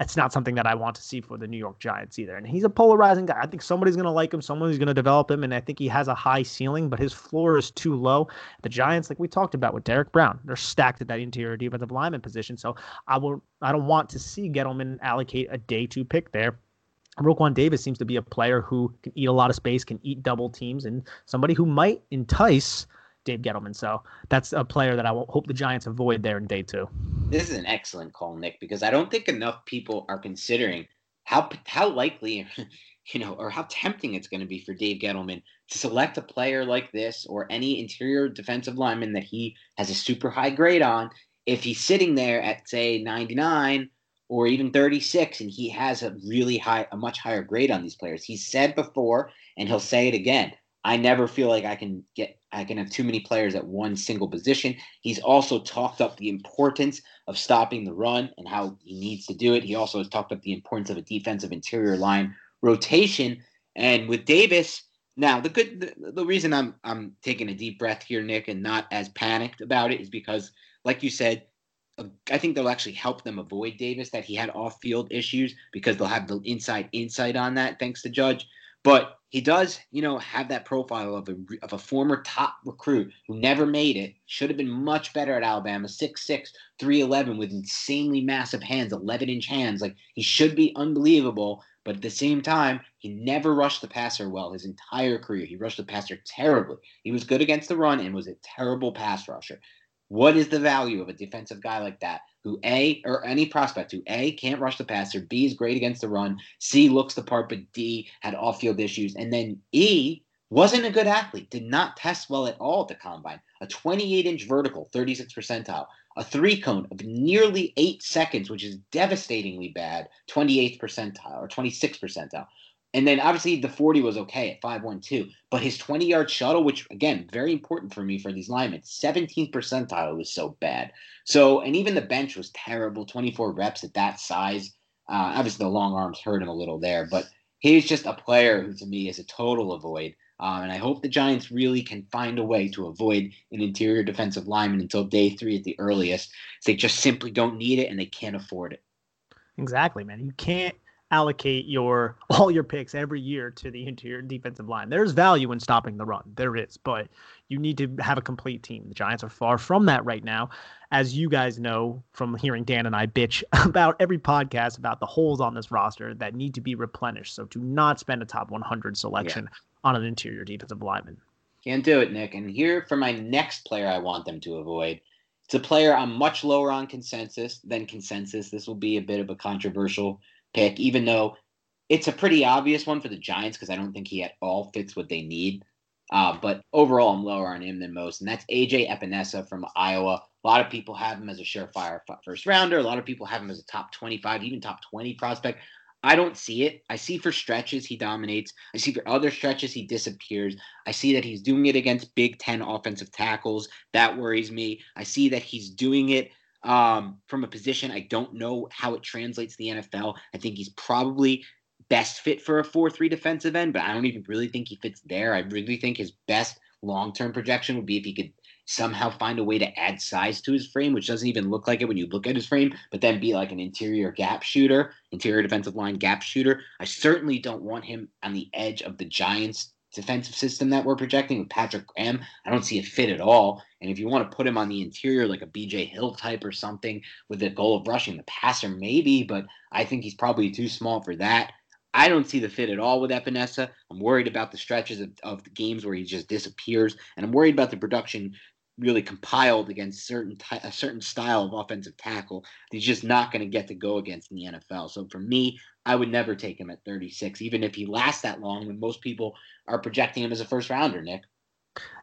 that's not something that I want to see for the New York Giants either. And he's a polarizing guy. I think somebody's going to like him, someone's going to develop him, and I think he has a high ceiling, but his floor is too low. The Giants, like we talked about with Derrick Brown, they're stacked at that interior defensive lineman position. So I will, I don't want to see Gettleman allocate a day two pick there. Raekwon Davis seems to be a player who can eat a lot of space, can eat double teams, and somebody who might entice Dave Gettleman. So that's a player that I hope the Giants avoid there in day two. This is an excellent call, Nick, because I don't think enough people are considering how how likely, you know, or how tempting it's going to be for Dave Gettleman to select a player like this or any interior defensive lineman that he has a super high grade on. If he's sitting there at say 99 or even 36 and he has a really high, a much higher grade on these players, He said before and he'll say it again. I never feel like I can get I can have too many players at one single position. He's also talked up the importance of stopping the run and how he needs to do it. He also has talked up the importance of a defensive interior line rotation. And with Davis, now the good the, the reason I'm I'm taking a deep breath here, Nick, and not as panicked about it is because, like you said, uh, I think they'll actually help them avoid Davis that he had off-field issues because they'll have the inside insight on that thanks to Judge. But he does, you know, have that profile of a of a former top recruit who never made it. Should have been much better at Alabama. 6'6", 311 with insanely massive hands, 11 inch hands. Like he should be unbelievable. But at the same time, he never rushed the passer well his entire career. He rushed the passer terribly. He was good against the run and was a terrible pass rusher. What is the value of a defensive guy like that who A or any prospect who A can't rush the passer, B is great against the run, C looks the part, but D had off-field issues, and then E wasn't a good athlete, did not test well at all at the combine. A 28-inch vertical, 36 percentile, a three cone of nearly eight seconds, which is devastatingly bad, 28th percentile or 26 percentile. And then obviously the 40 was okay at 512, but his 20 yard shuttle, which again, very important for me for these linemen, 17th percentile was so bad. So, and even the bench was terrible, 24 reps at that size. Uh, obviously, the long arms hurt him a little there, but he's just a player who to me is a total avoid. Um, and I hope the Giants really can find a way to avoid an interior defensive lineman until day three at the earliest. They just simply don't need it and they can't afford it. Exactly, man. You can't allocate your all your picks every year to the interior defensive line. There's value in stopping the run. There is, but you need to have a complete team. The Giants are far from that right now. As you guys know from hearing Dan and I bitch about every podcast about the holes on this roster that need to be replenished. So do not spend a top 100 selection on an interior defensive lineman. Can't do it, Nick. And here for my next player I want them to avoid. It's a player I'm much lower on consensus than consensus. This will be a bit of a controversial pick, even though it's a pretty obvious one for the Giants because I don't think he at all fits what they need. Uh, but overall, I'm lower on him than most, and that's AJ Epenesa from Iowa. A lot of people have him as a surefire first rounder. A lot of people have him as a top 25, even top 20 prospect. I don't see it. I see for stretches he dominates. I see for other stretches he disappears. I see that he's doing it against Big Ten offensive tackles. That worries me. I see that he's doing it um, from a position I don't know how it translates to the NFL. I think he's probably best fit for a 4 3 defensive end, but I don't even really think he fits there. I really think his best long term projection would be if he could somehow find a way to add size to his frame, which doesn't even look like it when you look at his frame, but then be like an interior gap shooter, interior defensive line gap shooter. I certainly don't want him on the edge of the Giants defensive system that we're projecting with Patrick Graham. I don't see a fit at all. And if you want to put him on the interior like a BJ Hill type or something with the goal of rushing the passer, maybe, but I think he's probably too small for that. I don't see the fit at all with Epenesa. I'm worried about the stretches of, of the games where he just disappears, and I'm worried about the production really compiled against certain ty- a certain style of offensive tackle. He's just not going to get to go against in the NFL. So for me, I would never take him at 36, even if he lasts that long. When most people are projecting him as a first rounder, Nick.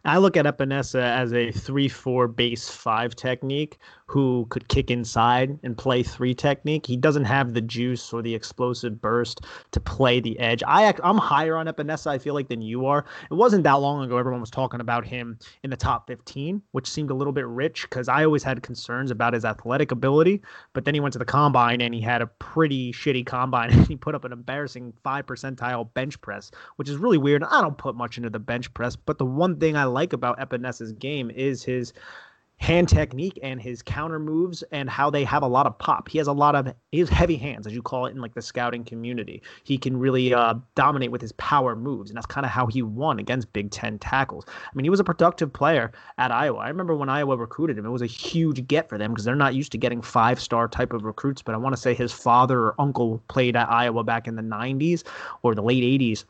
I look at Epenesa as a 3 4 base 5 technique who could kick inside and play 3 technique. He doesn't have the juice or the explosive burst to play the edge. I, I'm higher on Epenesa, I feel like, than you are. It wasn't that long ago everyone was talking about him in the top 15, which seemed a little bit rich because I always had concerns about his athletic ability. But then he went to the combine and he had a pretty shitty combine and he put up an embarrassing 5 percentile bench press, which is really weird. I don't put much into the bench press, but the one thing I like about Epenesa's game is his hand technique and his counter moves and how they have a lot of pop. He has a lot of his heavy hands, as you call it in like the scouting community. He can really uh, dominate with his power moves, and that's kind of how he won against Big Ten tackles. I mean, he was a productive player at Iowa. I remember when Iowa recruited him; it was a huge get for them because they're not used to getting five star type of recruits. But I want to say his father or uncle played at Iowa back in the '90s or the late '80s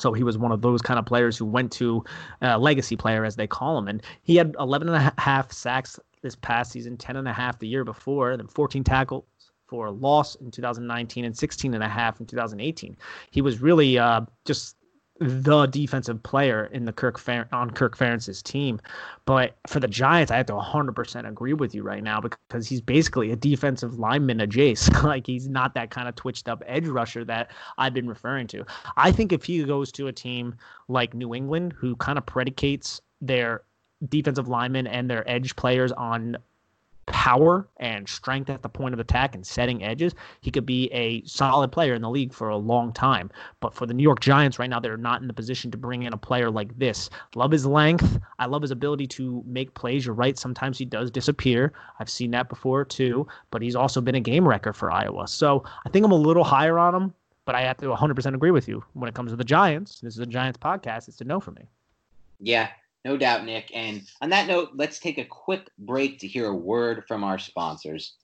so he was one of those kind of players who went to uh, legacy player, as they call him. And he had 11 and a half sacks this past season, 10 and a half the year before, then 14 tackles for a loss in 2019 and 16 and a half in 2018. He was really uh, just the defensive player in the Kirk Fer- on Kirk Ferentz's team. But for the Giants, I have to 100% agree with you right now because he's basically a defensive lineman, a Jace. like he's not that kind of twitched up edge rusher that I've been referring to. I think if he goes to a team like New England, who kind of predicates their defensive linemen and their edge players on power and strength at the point of attack and setting edges, he could be a solid player in the league for a long time. But for the New York Giants right now, they're not in the position to bring in a player like this. Love his length. I love his ability to make plays. You're right. Sometimes he does disappear. I've seen that before too. But he's also been a game wrecker for Iowa. So I think I'm a little higher on him. But I have to 100% agree with you when it comes to the Giants. This is a Giants podcast. It's a no for me. Yeah, no doubt, Nick. And on that note, let's take a quick break to hear a word from our sponsors.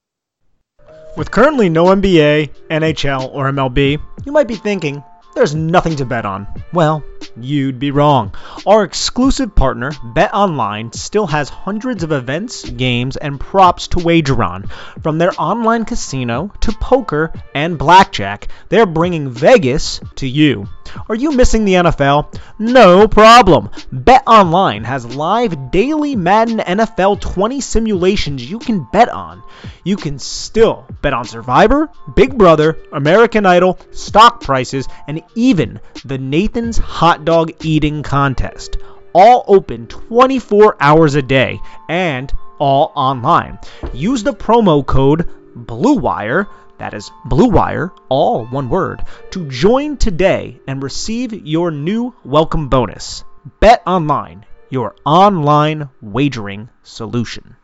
With currently no NBA, NHL, or MLB, you might be thinking, there's nothing to bet on. Well, you'd be wrong. Our exclusive partner, Bet Online, still has hundreds of events, games, and props to wager on. From their online casino to poker and blackjack, they're bringing Vegas to you. Are you missing the NFL? No problem. Bet Online has live daily Madden NFL 20 simulations you can bet on. You can still bet on Survivor, Big Brother, American Idol, stock prices, and even the Nathan's Hot Dog Eating Contest. All open 24 hours a day and all online. Use the promo code BLUEWIRE that is Blue Wire, all one word, to join today and receive your new welcome bonus. Bet online, your online wagering solution.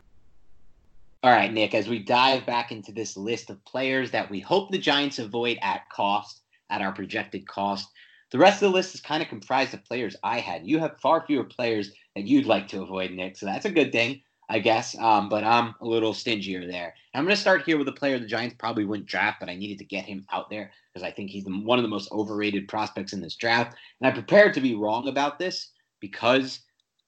All right, Nick, as we dive back into this list of players that we hope the Giants avoid at cost, at our projected cost, the rest of the list is kind of comprised of players I had. You have far fewer players that you'd like to avoid, Nick, so that's a good thing. I guess. Um, but I'm a little stingier there. And I'm going to start here with a player the Giants probably wouldn't draft, but I needed to get him out there because I think he's one of the most overrated prospects in this draft. And I'm prepared to be wrong about this because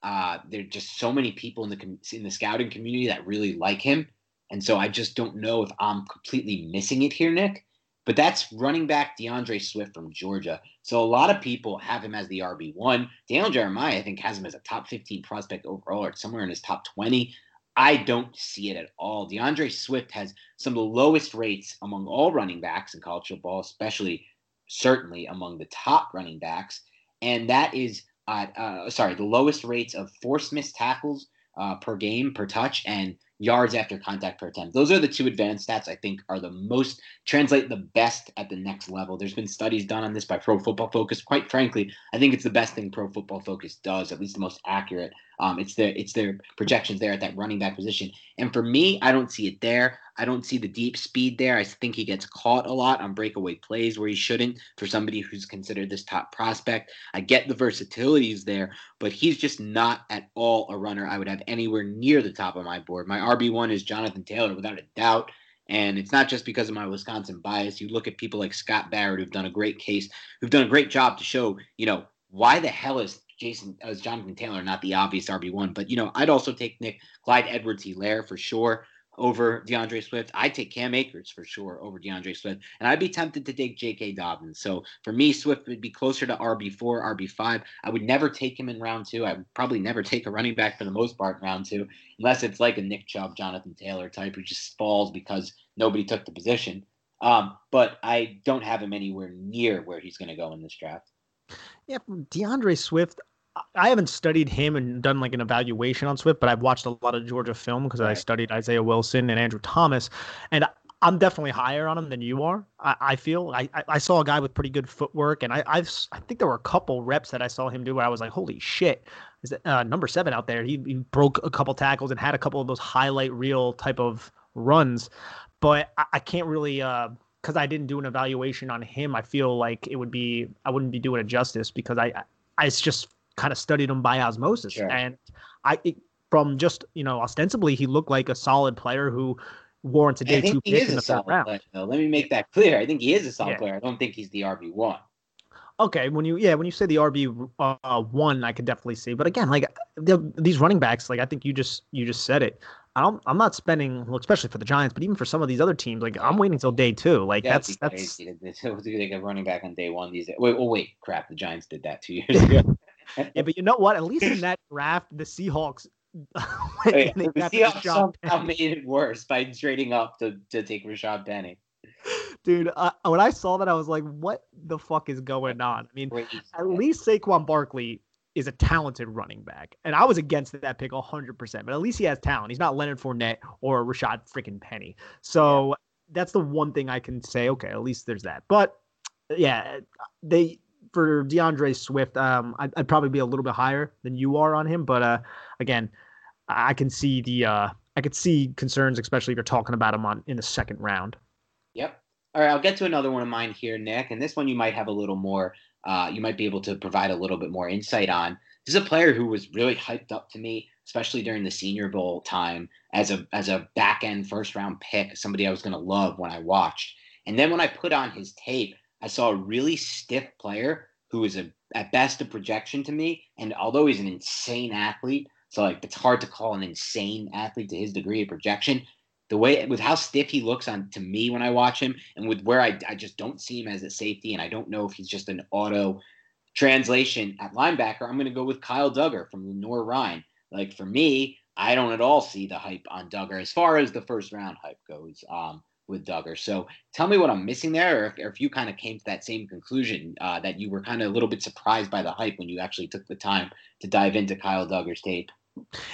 Uh, there are just so many people in the in the scouting community that really like him, and so I just don't know if I'm completely missing it here, Nick. But that's running back D'Andre Swift from Georgia. So a lot of people have him as the RB one. Daniel Jeremiah, I think, has him as a top 15 prospect overall, or somewhere in his top 20. I don't see it at all. D'Andre Swift has some of the lowest rates among all running backs in college football, especially certainly among the top running backs, and that is uh, uh, sorry the lowest rates of forced missed tackles uh, per game per touch and yards after contact per attempt. Those are the two advanced stats I think are the most translate the best at the next level. There's been studies done on this by Pro Football Focus. Quite frankly, I think it's the best thing Pro Football Focus does, at least the most accurate. Um, it's their it's their projections there at that running back position. And for me, I don't see it there. I don't see the deep speed there. I think he gets caught a lot on breakaway plays where he shouldn't for somebody who's considered this top prospect. I get the versatility is there, but he's just not at all a runner I would have anywhere near the top of my board. My RB1 is Jonathan Taylor without a doubt. And it's not just because of my Wisconsin bias. You look at people like Scott Barrett who've done a great case, who've done a great job to show, you know, why the hell is Jason as Jonathan Taylor not the obvious RB one? But you know, I'd also take Nick Clyde Edwards Helaire for sure over D'Andre Swift. I'd take Cam Akers for sure over D'Andre Swift. And I'd be tempted to take J.K. Dobbins. So for me, Swift would be closer to RB4, RB5. I would never take him in round two. I would probably never take a running back for the most part in round two, unless it's like a Nick Chubb, Jonathan Taylor type who just falls because nobody took the position. Um, but I don't have him anywhere near where he's going to go in this draft. Yeah, D'Andre Swift, I haven't studied him and done like an evaluation on Swift, but I've watched a lot of Georgia film because right. I studied Isaiah Wilson and Andrew Thomas, and I'm definitely higher on him than you are. I, I feel I, I saw a guy with pretty good footwork, and I I've, i think there were a couple reps that I saw him do where I was like, holy shit, is that uh, number seven out there? He, he broke a couple tackles and had a couple of those highlight reel type of runs, but I, I can't really. Uh, because I didn't do an evaluation on him, I feel like it would be I wouldn't be doing it justice because I, I just kind of studied him by osmosis. Sure. And I, it, from just you know, ostensibly he looked like a solid player who warrants a day two pick in the third round. Player, Let me make that clear. I think he is a solid yeah. player. I don't think he's the RB one. Okay, when you yeah when you say the RB uh, one, I could definitely see. But again, like the, these running backs, like I think you just you just said it. I don't, I'm not spending, well, especially for the Giants, but even for some of these other teams, like I'm waiting until day two. Like yeah, that's that's. Crazy. They get running back on day one these days. Wait, oh wait, crap! The Giants did that two years ago yeah, but you know what? At least in that draft, the Seahawks. Wait, the Seahawks somehow made it worse by trading up to, to take Rashad Penny. Dude, uh, when I saw that, I was like, "What the fuck is going on?" I mean, at least Saquon Barkley is a talented running back, and I was against that pick 100. percent But at least he has talent. He's not Leonard Fournette or Rashad freaking Penny. So yeah. that's the one thing I can say. Okay, at least there's that. But yeah, they for D'Andre Swift, um, I'd, I'd, probably be a little bit higher than you are on him. But uh, again, I can see the uh, I could see concerns, especially if you're talking about him on in the second round. Yep. All right, I'll get to another one of mine here, Nick, and this one you might have a little more. Uh, you might be able to provide a little bit more insight on. This is a player who was really hyped up to me, especially during the Senior Bowl time, as a as a back end first round pick, somebody I was going to love when I watched. And then when I put on his tape, I saw a really stiff player who is a at best a projection to me. And although he's an insane athlete, so like it's hard to call an insane athlete to his degree of projection. The way with how stiff he looks on to me when I watch him, and with where I, I just don't see him as a safety, and I don't know if he's just an auto translation at linebacker. I'm going to go with Kyle Dugger from Lenoir-Rhyne. Like for me, I don't at all see the hype on Dugger as far as the first round hype goes. Um, with Dugger. So tell me what I'm missing there, or if, or if you kind of came to that same conclusion uh, that you were kind of a little bit surprised by the hype when you actually took the time to dive into Kyle Dugger's tape.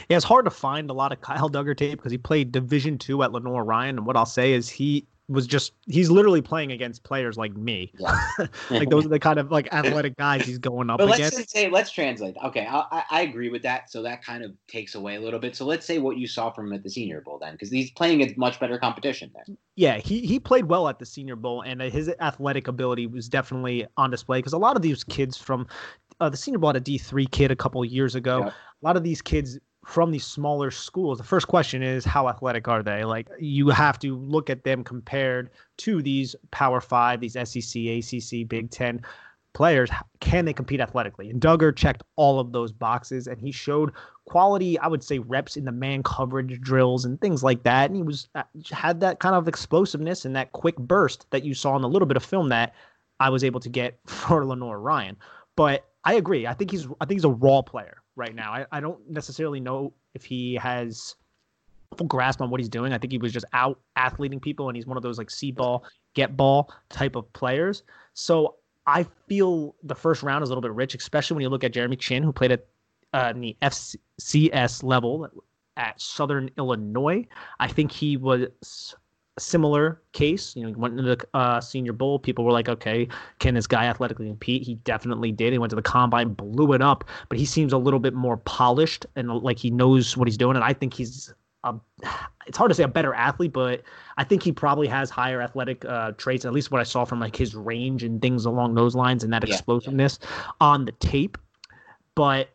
Yeah, it's hard to find a lot of Kyle Dugger tape because he played Division two at Lenoir-Rhyne, and what I'll say is he was just he's literally playing against players like me. Yeah. like those are the kind of like athletic guys he's going up but let's against. say let's translate. Okay, I, I agree with that. So that kind of takes away a little bit. So let's say what you saw from him at the Senior Bowl then, because he's playing a much better competition there. Yeah, he he played well at the Senior Bowl, and his athletic ability was definitely on display. Because a lot of these kids from uh, the Senior had a D three kid a couple years ago. A lot of these kids from these smaller schools, the first question is how athletic are they? Like you have to look at them compared to these Power Five, these SEC, ACC, Big Ten. players, can they compete athletically? And Dugger checked all of those boxes, and he showed quality, I would say, reps in the man coverage drills and things like that. And he was uh, had that kind of explosiveness and that quick burst that you saw in a little bit of film that I was able to get for Lenoir-Rhyne. But I agree. I think he's I think he's a raw player right now. I, I don't necessarily know if he has full grasp on what he's doing. I think he was just out athleting people, and he's one of those like see ball, get ball type of players. So I feel the first round is a little bit rich, especially when you look at Jeremy Chinn, who played at uh, the FCS level at Southern Illinois. I think he was a similar case. You know, he went into the uh, Senior Bowl. People were like, okay, can this guy athletically compete? He definitely did. He went to the combine, blew it up, but he seems a little bit more polished and like he knows what he's doing. And I think he's a, it's hard to say a better athlete, but I think he probably has higher athletic uh, traits. At least what I saw from like his range and things along those lines, and that yeah, explosiveness yeah. on the tape. But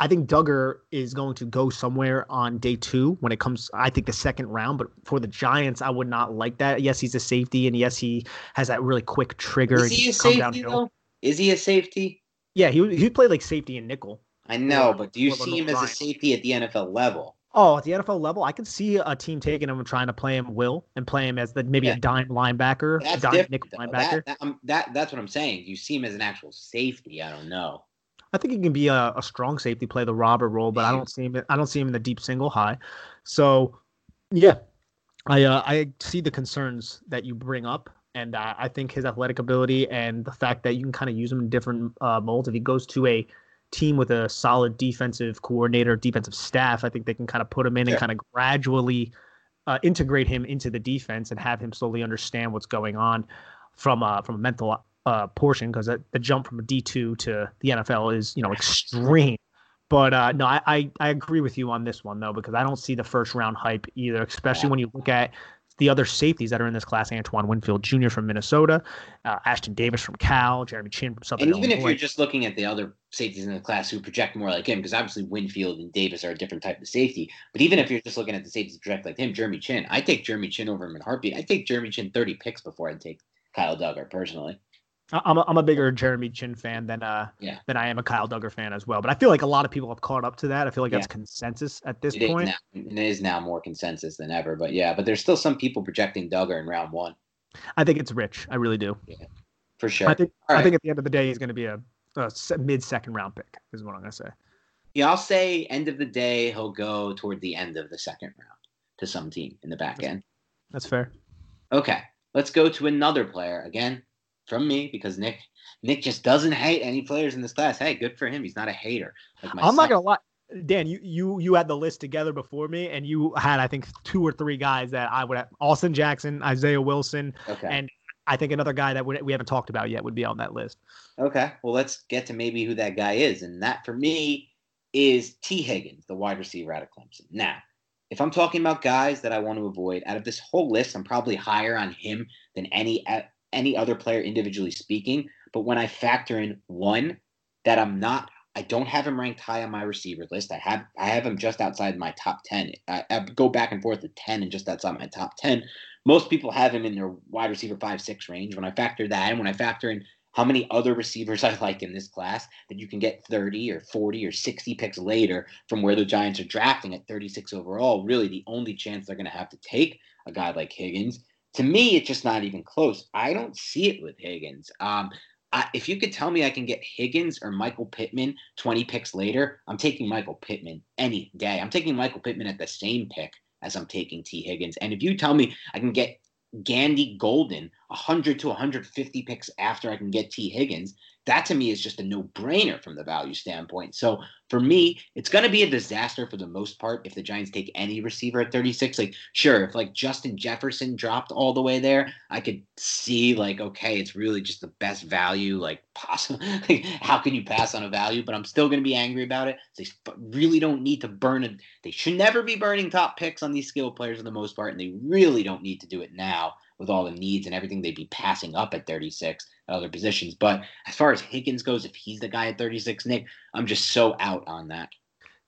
I think Dugger is going to go somewhere on day two when it comes. I think the second round, but for the Giants, I would not like that. Yes, he's a safety, and yes, he has that really quick trigger. Is he a safety though? Is he a safety? Yeah, he he played like safety and nickel. I know, but do you see him as a safety at the NFL level? Oh, at the NFL level, I can see a team taking him and trying to play him will and play him as the maybe yeah. a dime linebacker, that's dime nickel linebacker. That, that, that, that's what I'm saying. You see him as an actual safety. I don't know. I think he can be a, a strong safety, play the robber role, but I don't see him. I don't see him in the deep single high. So, yeah, I uh, I see the concerns that you bring up, and uh, I think his athletic ability and the fact that you can kind of use him in different uh, molds. If he goes to a team with a solid defensive coordinator, defensive staff, I think they can kind of put him in and kind of gradually uh, integrate him into the defense and have him slowly understand what's going on from a from a mental uh, portion because the jump from a D two to the NFL is you know extreme. But uh, no, I, I, I agree with you on this one though because I don't see the first round hype either, especially when you look at the other safeties that are in this class: Antoine Winfield Jr. from Minnesota, uh, Ashtyn Davis from Cal, Jeremy Chinn from Southern. And even Illinois. if you're just looking at the other safeties in the class who project more like him, because obviously Winfield and Davis are a different type of safety. But even if you're just looking at the safeties project like him, Jeremy Chinn, I take Jeremy Chinn over him in heartbeat. I take Jeremy Chinn 30 picks before I take Kyle Dugger personally. I'm a, I'm a bigger Jeremy Chinn fan than uh yeah. than I am a Kyle Dugger fan as well. But I feel like a lot of people have caught up to that. I feel like yeah. that's consensus at this it point. Is now, it is now more consensus than ever. But yeah, but there's still some people projecting Dugger in round one. I think it's rich. I really do. Yeah, for sure. I think I think at the end of the day he's going to be a, a mid second round pick. Is what I'm going to say. Yeah, I'll say end of the day he'll go toward the end of the second round to some team in the back end. That's fair. Okay, let's go to another player again from me because Nick Nick just doesn't hate any players in this class. Hey, good for him. He's not a hater. Like I'm not gonna lie. Dan, you you you had the list together before me, and you had I think two or three guys that I would have Austin Jackson, Isaiah Wilson, okay. and I think another guy that we haven't talked about yet would be on that list. Okay, well let's get to maybe who that guy is, and that for me is Tee Higgins, the wide receiver out of Clemson. Now, if I'm talking about guys that I want to avoid out of this whole list, I'm probably higher on him than any any other player individually speaking. But when I factor in one that I'm not, I don't have him ranked high on my receiver list. I have I have him just outside my top ten. I, I go back and forth to ten and just outside my top ten. Most people have him in their wide receiver five six range. When I factor that in, when I factor in how many other receivers I like in this class that you can get 30 or 40 or 60 picks later from where the Giants are drafting at 36 overall. Really, the only chance they're going to have to take a guy like Higgins. To me, it's just not even close. I don't see it with Higgins. Um, I, if you could tell me I can get Higgins or Michael Pittman 20 picks later, I'm taking Michael Pittman any day. I'm taking Michael Pittman at the same pick as I'm taking Tee Higgins. And if you tell me I can get Gandy Golden 100 to 150 picks after I can get Tee Higgins, that to me is just a no brainer from the value standpoint. So for me, it's going to be a disaster for the most part if the Giants take any receiver at 36. Like, sure, if like Justin Jefferson dropped all the way there, I could see like, okay, it's really just the best value like possible. like, how can you pass on a value? But I'm still going to be angry about it. They really don't need to burn it. They should never be burning top picks on these skill players for the most part, and they really don't need to do it now with all the needs and everything they'd be passing up at 36 at other positions. But as far as Higgins goes, if he's the guy at 36, Nick, I'm just so out on that.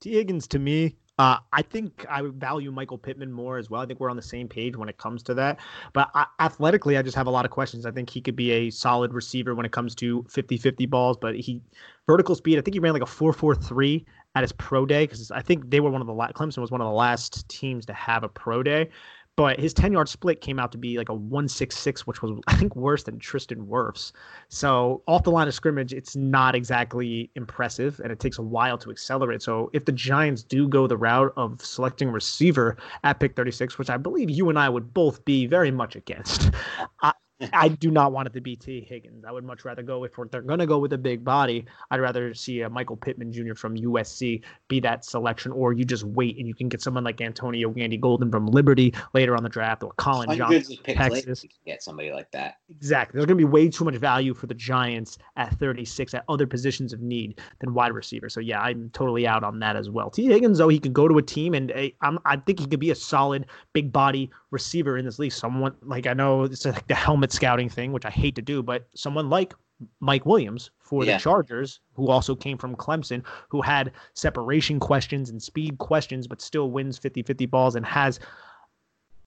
Tee Higgins to me, Uh, I think I value Michael Pittman more as well. I think we're on the same page when it comes to that. But I, athletically, I just have a lot of questions. I think he could be a solid receiver when it comes to 50 50 balls, but he vertical speed, I think he ran like a 4.43 at his pro day because I think they were one of the Clemson was one of the last teams to have a pro day. But his 10 yard split came out to be like a 166, which was, I think, worse than Tristan Wirfs. So, off the line of scrimmage, it's not exactly impressive and it takes a while to accelerate. So, if the Giants do go the route of selecting receiver at pick 36, which I believe you and I would both be very much against, I, I do not want it to be Tee Higgins. I would much rather go if they're going to go with a big body. I'd rather see a Michael Pittman Jr. from USC be that selection, or you just wait and you can get someone like Antonio Gandy Golden from Liberty later on the draft, or Collin Johnson from Texas. get somebody like that. Exactly. There's going to be way too much value for the Giants at 36 at other positions of need than wide receiver. So yeah, I'm totally out on that as well. Tee Higgins, though, he could go to a team, and I'm, I think he could be a solid big body receiver in this league. Someone like I know it's like the helmet scouting thing, which I hate to do, but someone like Mike Williams for yeah. the Chargers, who also came from Clemson, who had separation questions and speed questions, but still wins 50 50 balls and has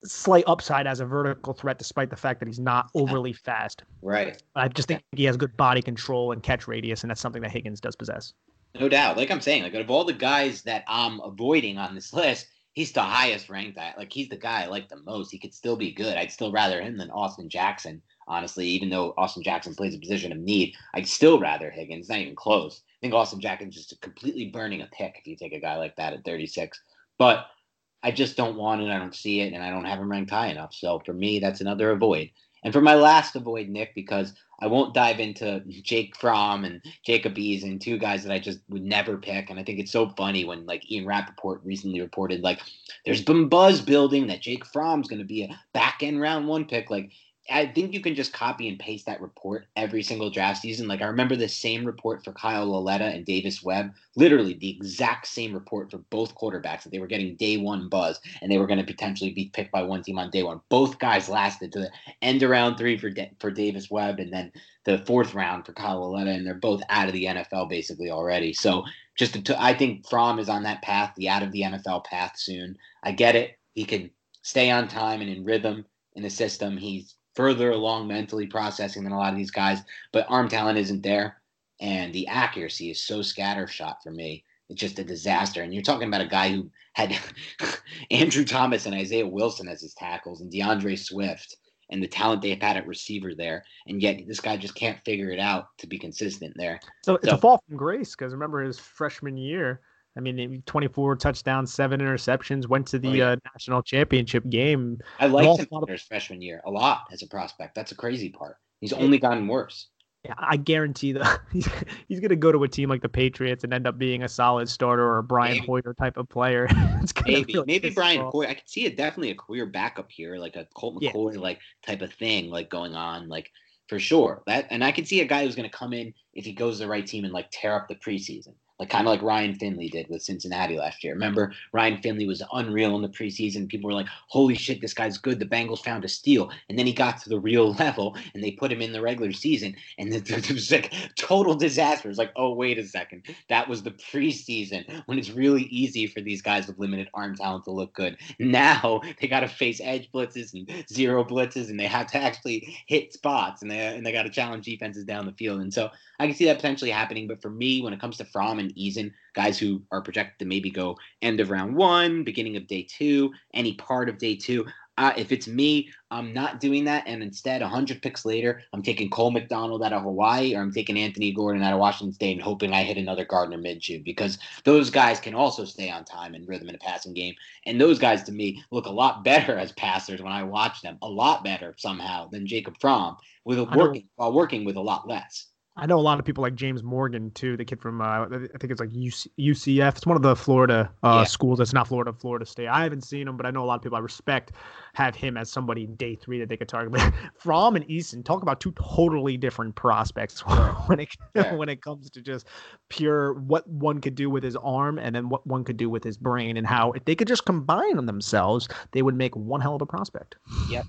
slight upside as a vertical threat, despite the fact that he's not overly fast. Right. I just think he has good body control and catch radius, and that's something that Higgins does possess. No doubt. Like I'm saying, like out of all the guys that I'm avoiding on this list, he's the highest ranked. Like he's the guy I like the most. He could still be good. I'd still rather him than Austin Jackson. Honestly, even though Austin Jackson plays a position of need, I'd still rather Higgins. Not even close. I think Austin Jackson's just completely burning a pick if you take a guy like that at 36. But I just don't want it. I don't see it, and I don't have him ranked high enough. So for me, that's another avoid. And for my last avoid, Nick, because I won't dive into Jake Fromm and Jacob and two guys that I just would never pick. And I think it's so funny when like Ian Rapoport recently reported like there's been buzz building that Jake Fromm's going to be a back end round one pick. Like I think you can just copy and paste that report every single draft season. Like I remember the same report for Kyle Lauletta and Davis Webb, literally the exact same report for both quarterbacks that they were getting day one buzz and they were going to potentially be picked by one team on day one. Both guys lasted to the end of round three for for Davis Webb and then the fourth round for Kyle Lauletta, and they're both out of the NFL basically already. So just to, I think Fromm is on that path, the out of the NFL path soon. I get it. He can stay on time and in rhythm in the system. He's further along mentally processing than a lot of these guys, but arm talent isn't there. And the accuracy is so scattershot for me. It's just a disaster. And you're talking about a guy who had Andrew Thomas and Isaiah Wilson as his tackles and D'Andre Swift and the talent they've had at receiver there. And yet this guy just can't figure it out to be consistent there. So it's so, a fall from grace because remember his freshman year, I mean, 24 touchdowns, seven interceptions, went to the oh, yeah. uh, national championship game. I liked him in his freshman year a lot as a prospect. That's a crazy part. He's only gotten worse. Yeah, I guarantee that he's, he's going to go to a team like the Patriots and end up being a solid starter or a Brian maybe. Hoyer type of player. maybe, really maybe Brian Hoyer. I could see it definitely a career backup here, like a Colt McCoy yeah. like type of thing, like going on, like for sure. That and I could see a guy who's going to come in if he goes to the right team and like tear up the preseason like kind of like Ryan Finley did with Cincinnati last year. Remember, Ryan Finley was unreal in the preseason. People were like, "Holy shit, this guy's good." The Bengals found a steal, and then he got to the real level, and they put him in the regular season, and it was like total disaster. It's like, oh wait a second, that was the preseason when it's really easy for these guys with limited arm talent to look good. Now they got to face edge blitzes and zero blitzes, and they have to actually hit spots, and they and they got to challenge defenses down the field. And so I can see that potentially happening. But for me, when it comes to Fromm and Eason, guys who are projected to maybe go end of round one, beginning of day two, any part of day two, uh, if it's me, I'm not doing that. And instead, 100 picks later, I'm taking Cole McDonald out of Hawaii or I'm taking Anthony Gordon out of Washington State and hoping I hit another Gardner Minshew because those guys can also stay on time and rhythm in a passing game. And those guys, to me, look a lot better as passers when I watch them, a lot better somehow than Jacob Fromm with working while working with a lot less. I know a lot of people like James Morgan too, the kid from uh, I think it's like UC, UCF. It's one of the Florida uh, yeah. schools. That's not Florida, Florida State. I haven't seen him, but I know a lot of people I respect have him as somebody day three that they could target. But Fromm and Eason talk about two totally different prospects when it yeah. when it comes to just pure what one could do with his arm and then what one could do with his brain and how if they could just combine on themselves, they would make one hell of a prospect. Yep.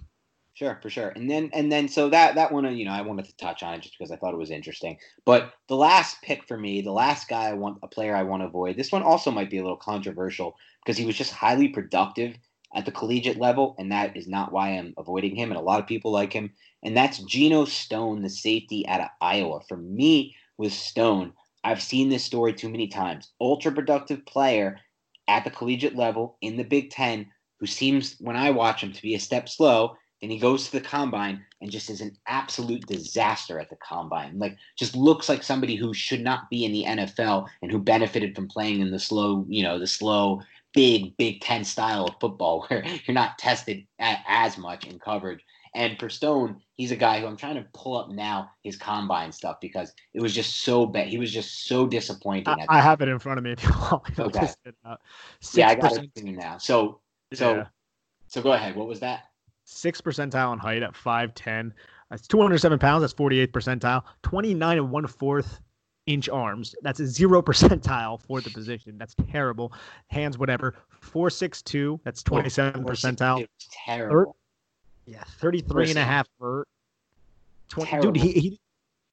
Sure, for sure. And then and then so that that one, uh, you know, I wanted to touch on it just because I thought it was interesting. But the last pick for me, the last guy I want, a player I want to avoid. This one also might be a little controversial because he was just highly productive at the collegiate level, and that is not why I'm avoiding him. And a lot of people like him, and that's Geno Stone, the safety out of Iowa. For me, with Stone, I've seen this story too many times. Ultra productive player at the collegiate level in the Big Ten, who seems, when I watch him, to be a step slow. Then he goes to the combine and just is an absolute disaster at the combine. Like, just looks like somebody who should not be in the NFL and who benefited from playing in the slow, you know, the slow, big Big Ten style of football where you're not tested as much in coverage. And for Stone, he's a guy who I'm trying to pull up now his combine stuff because it was just so bad. He was just so disappointing. I, I have it in front of me if you want. Okay. Uh, yeah, I got it now. So, so, yeah. so go ahead. What was that? Six percentile in height at five ten. That's 207 pounds. That's 48 percentile. 29 and one fourth inch arms. That's a zero percentile for the position. That's terrible. Hands, whatever. Four six two. That's 27 percentile. Terrible. Yeah, 33 and a half vert. 20, dude, he, he,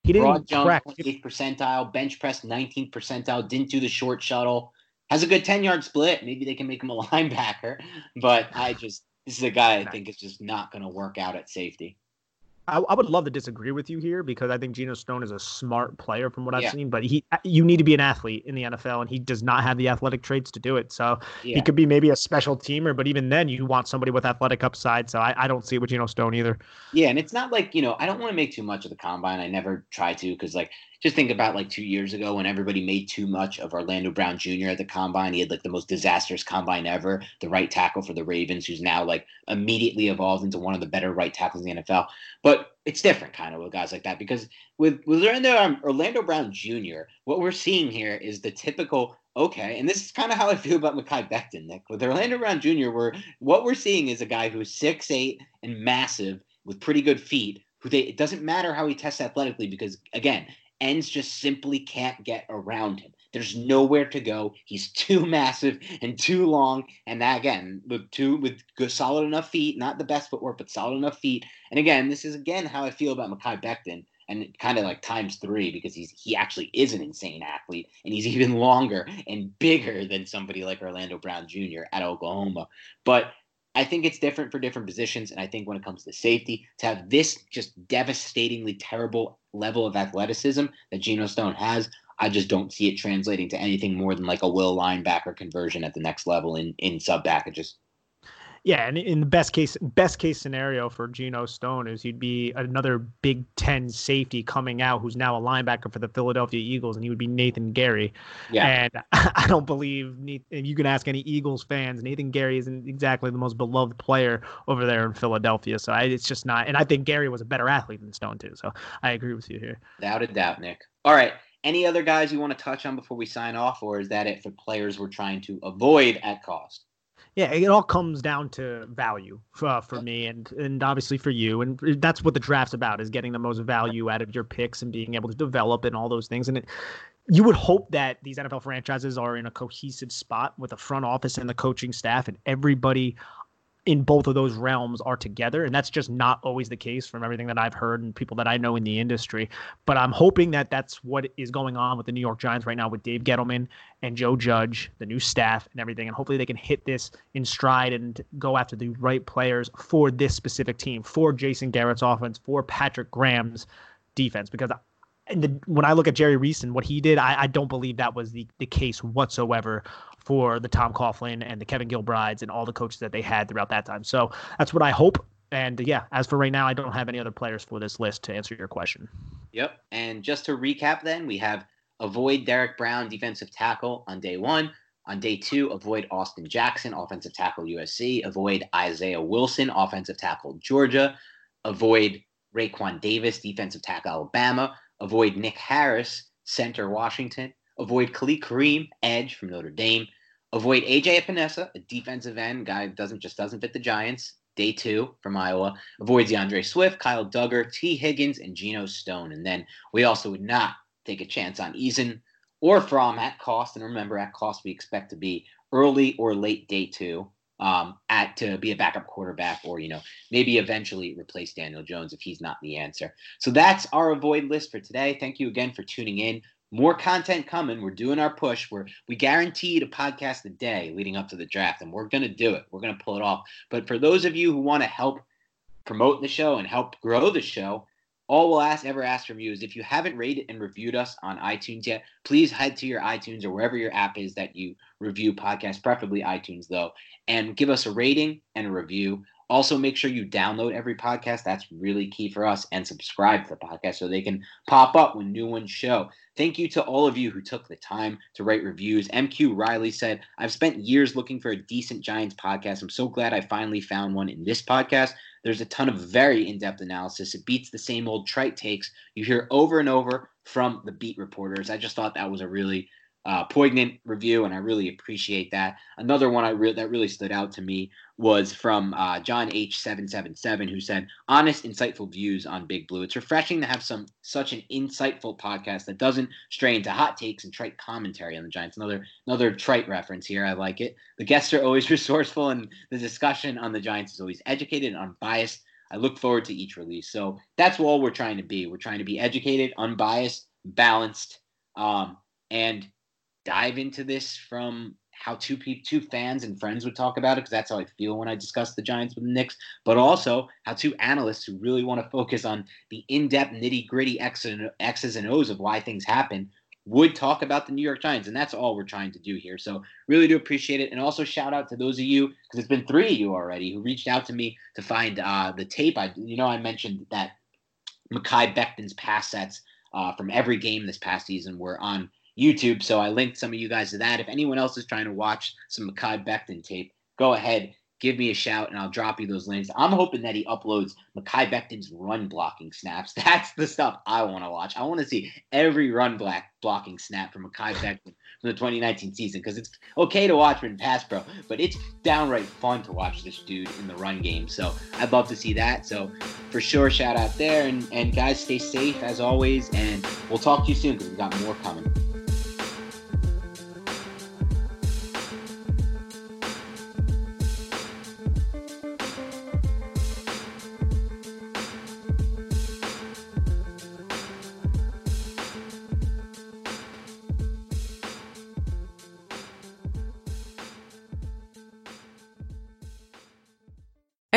he didn't Broad jump, crack. 28th percentile, bench press 19th percentile, didn't do the short shuttle. Has a good 10 yard split. Maybe they can make him a linebacker. But I just, this is a guy I think is just not going to work out at safety. I, I, would love to disagree with you here because I think Geno Stone is a smart player from what I've yeah. seen, but he uh, you need to be an athlete in the NFL and he does not have the athletic traits to do it. So yeah. he could be maybe a special teamer, but even then you want somebody with athletic upside. So I, I don't see it with Geno Stone either. Yeah, and it's not like, you know, I don't want to make too much of the combine. I never try to because like just think about like two years ago when everybody made too much of Orlando Brown Jr. at the combine. He had like the most disastrous combine ever, the right tackle for the Ravens, who's now like immediately evolved into one of the better right tackles in the NFL. But it's different kind of with guys like that because with, with Orlando, um, Orlando Brown Jr., what we're seeing here is the typical okay, and this is kind of how I feel about Mekhi Becton, Nick. With Orlando Brown Jr., where what we're seeing is a guy who's six eight and massive with pretty good feet. Who they it doesn't matter how he tests athletically because again ends just simply can't get around him. There's nowhere to go. He's too massive and too long. And that again, with two with good solid enough feet, not the best footwork, but solid enough feet. And again, this is again how I feel about Mekhi Becton. And kind of like times three because he's he actually is an insane athlete and he's even longer and bigger than somebody like Orlando Brown Jr. at Oklahoma. But I think it's different for different positions. And I think when it comes to safety, to have this just devastatingly terrible level of athleticism that Geno Stone has, I just don't see it translating to anything more than like a will linebacker conversion at the next level in, in sub packages. Yeah, and in the best case best case scenario for Geno Stone is he'd be another Big Ten safety coming out who's now a linebacker for the Philadelphia Eagles, and he would be Nathan Gerry. Yeah. And I don't believe you can ask any Eagles fans, Nathan Gerry isn't exactly the most beloved player over there in Philadelphia. So I, it's just not. And I think Gerry was a better athlete than Stone too. So I agree with you here. Without a doubt, Nick. All right. Any other guys you want to touch on before we sign off, or is that it for players we're trying to avoid at cost? Yeah, it all comes down to value uh, for me and and obviously for you, and that's what the draft's about is getting the most value out of your picks and being able to develop and all those things. And it, you would hope that these NFL franchises are in a cohesive spot with the front office and the coaching staff and everybody in both of those realms are together and that's just not always the case from everything that i've heard and people that i know in the industry. But i'm hoping that that's what is going on with the new york giants right now with dave gettleman and joe judge the new staff and everything and hopefully they can hit this in stride and go after the right players for this specific team for jason garrett's offense for patrick graham's defense. Because and the, when I look at Jerry Reese and what he did, I, I, don't believe that was the, the case whatsoever for the Tom Coughlin and the Kevin Gilbrides and all the coaches that they had throughout that time. So that's what I hope. And yeah, as for right now, I don't have any other players for this list to answer your question. Yep. And just to recap, then we have avoid Derrick Brown, defensive tackle on day one. On day two, avoid Austin Jackson, offensive tackle USC. Avoid Isaiah Wilson, offensive tackle Georgia. Avoid Raekwon Davis, defensive tackle Alabama. Avoid Nick Harris, center Washington. Avoid Khalid Kareem, edge from Notre Dame. Avoid AJ Epenesa, a defensive end guy doesn't just doesn't fit the Giants. Day two from Iowa avoids D'Andre Swift, Kyle Dugger, Tee Higgins, and Geno Stone. And then we also would not take a chance on Eason or Fromm at cost. And remember, at cost we expect to be early or late day two. um, at to be a backup quarterback or you know maybe eventually replace Daniel Jones if he's not the answer. So that's our avoid list for today. Thank you again for tuning in. More content coming. We're doing our push. We're we guaranteed a podcast a day leading up to the draft, and we're gonna do it. We're gonna pull it off. But for those of you who want to help promote the show and help grow the show, all we'll ask ever ask from you is if you haven't rated and reviewed us on iTunes yet, please head to your iTunes or wherever your app is that you review podcasts, preferably iTunes though, and give us a rating and a review. Also, make sure you download every podcast. That's really key for us. And subscribe to the podcast so they can pop up when new ones show. Thank you to all of you who took the time to write reviews. MQ Riley said, I've spent years looking for a decent Giants podcast. I'm so glad I finally found one in this podcast. There's a ton of very in depth analysis. It beats the same old trite takes you hear over and over from the beat reporters. I just thought that was a really uh, poignant review, and I really appreciate that. Another one I re- that really stood out to me was from uh, John H seven seven seven, who said, "Honest, insightful views on Big Blue. It's refreshing to have some such an insightful podcast that doesn't stray into hot takes and trite commentary on the Giants." Another another trite reference here. I like it. The guests are always resourceful, and the discussion on the Giants is always educated and unbiased. I look forward to each release. So that's all we're trying to be. We're trying to be educated, unbiased, balanced, um, and dive into this from how two people, two fans and friends would talk about it because that's how I feel when I discuss the Giants with the Knicks, but also how two analysts who really want to focus on the in-depth nitty-gritty X's and O's of why things happen would talk about the New York Giants, and that's all we're trying to do here. So really do appreciate it, and also shout out to those of you because it's been three of you already who reached out to me to find uh, the tape. I you know I mentioned that Mekhi Becton's pass sets uh, from every game this past season were on YouTube. So I linked some of you guys to that. If anyone else is trying to watch some Mekhi Becton tape, go ahead, give me a shout, and I'll drop you those links. I'm hoping that he uploads Mekhi Becton's run blocking snaps. That's the stuff I want to watch. I want to see every run black blocking snap from Mekhi Becton from the 2019 season because it's okay to watch in pass pro, but it's downright fun to watch this dude in the run game. So I'd love to see that. So for sure, shout out there. And, and guys, stay safe as always. And we'll talk to you soon because we've got more coming.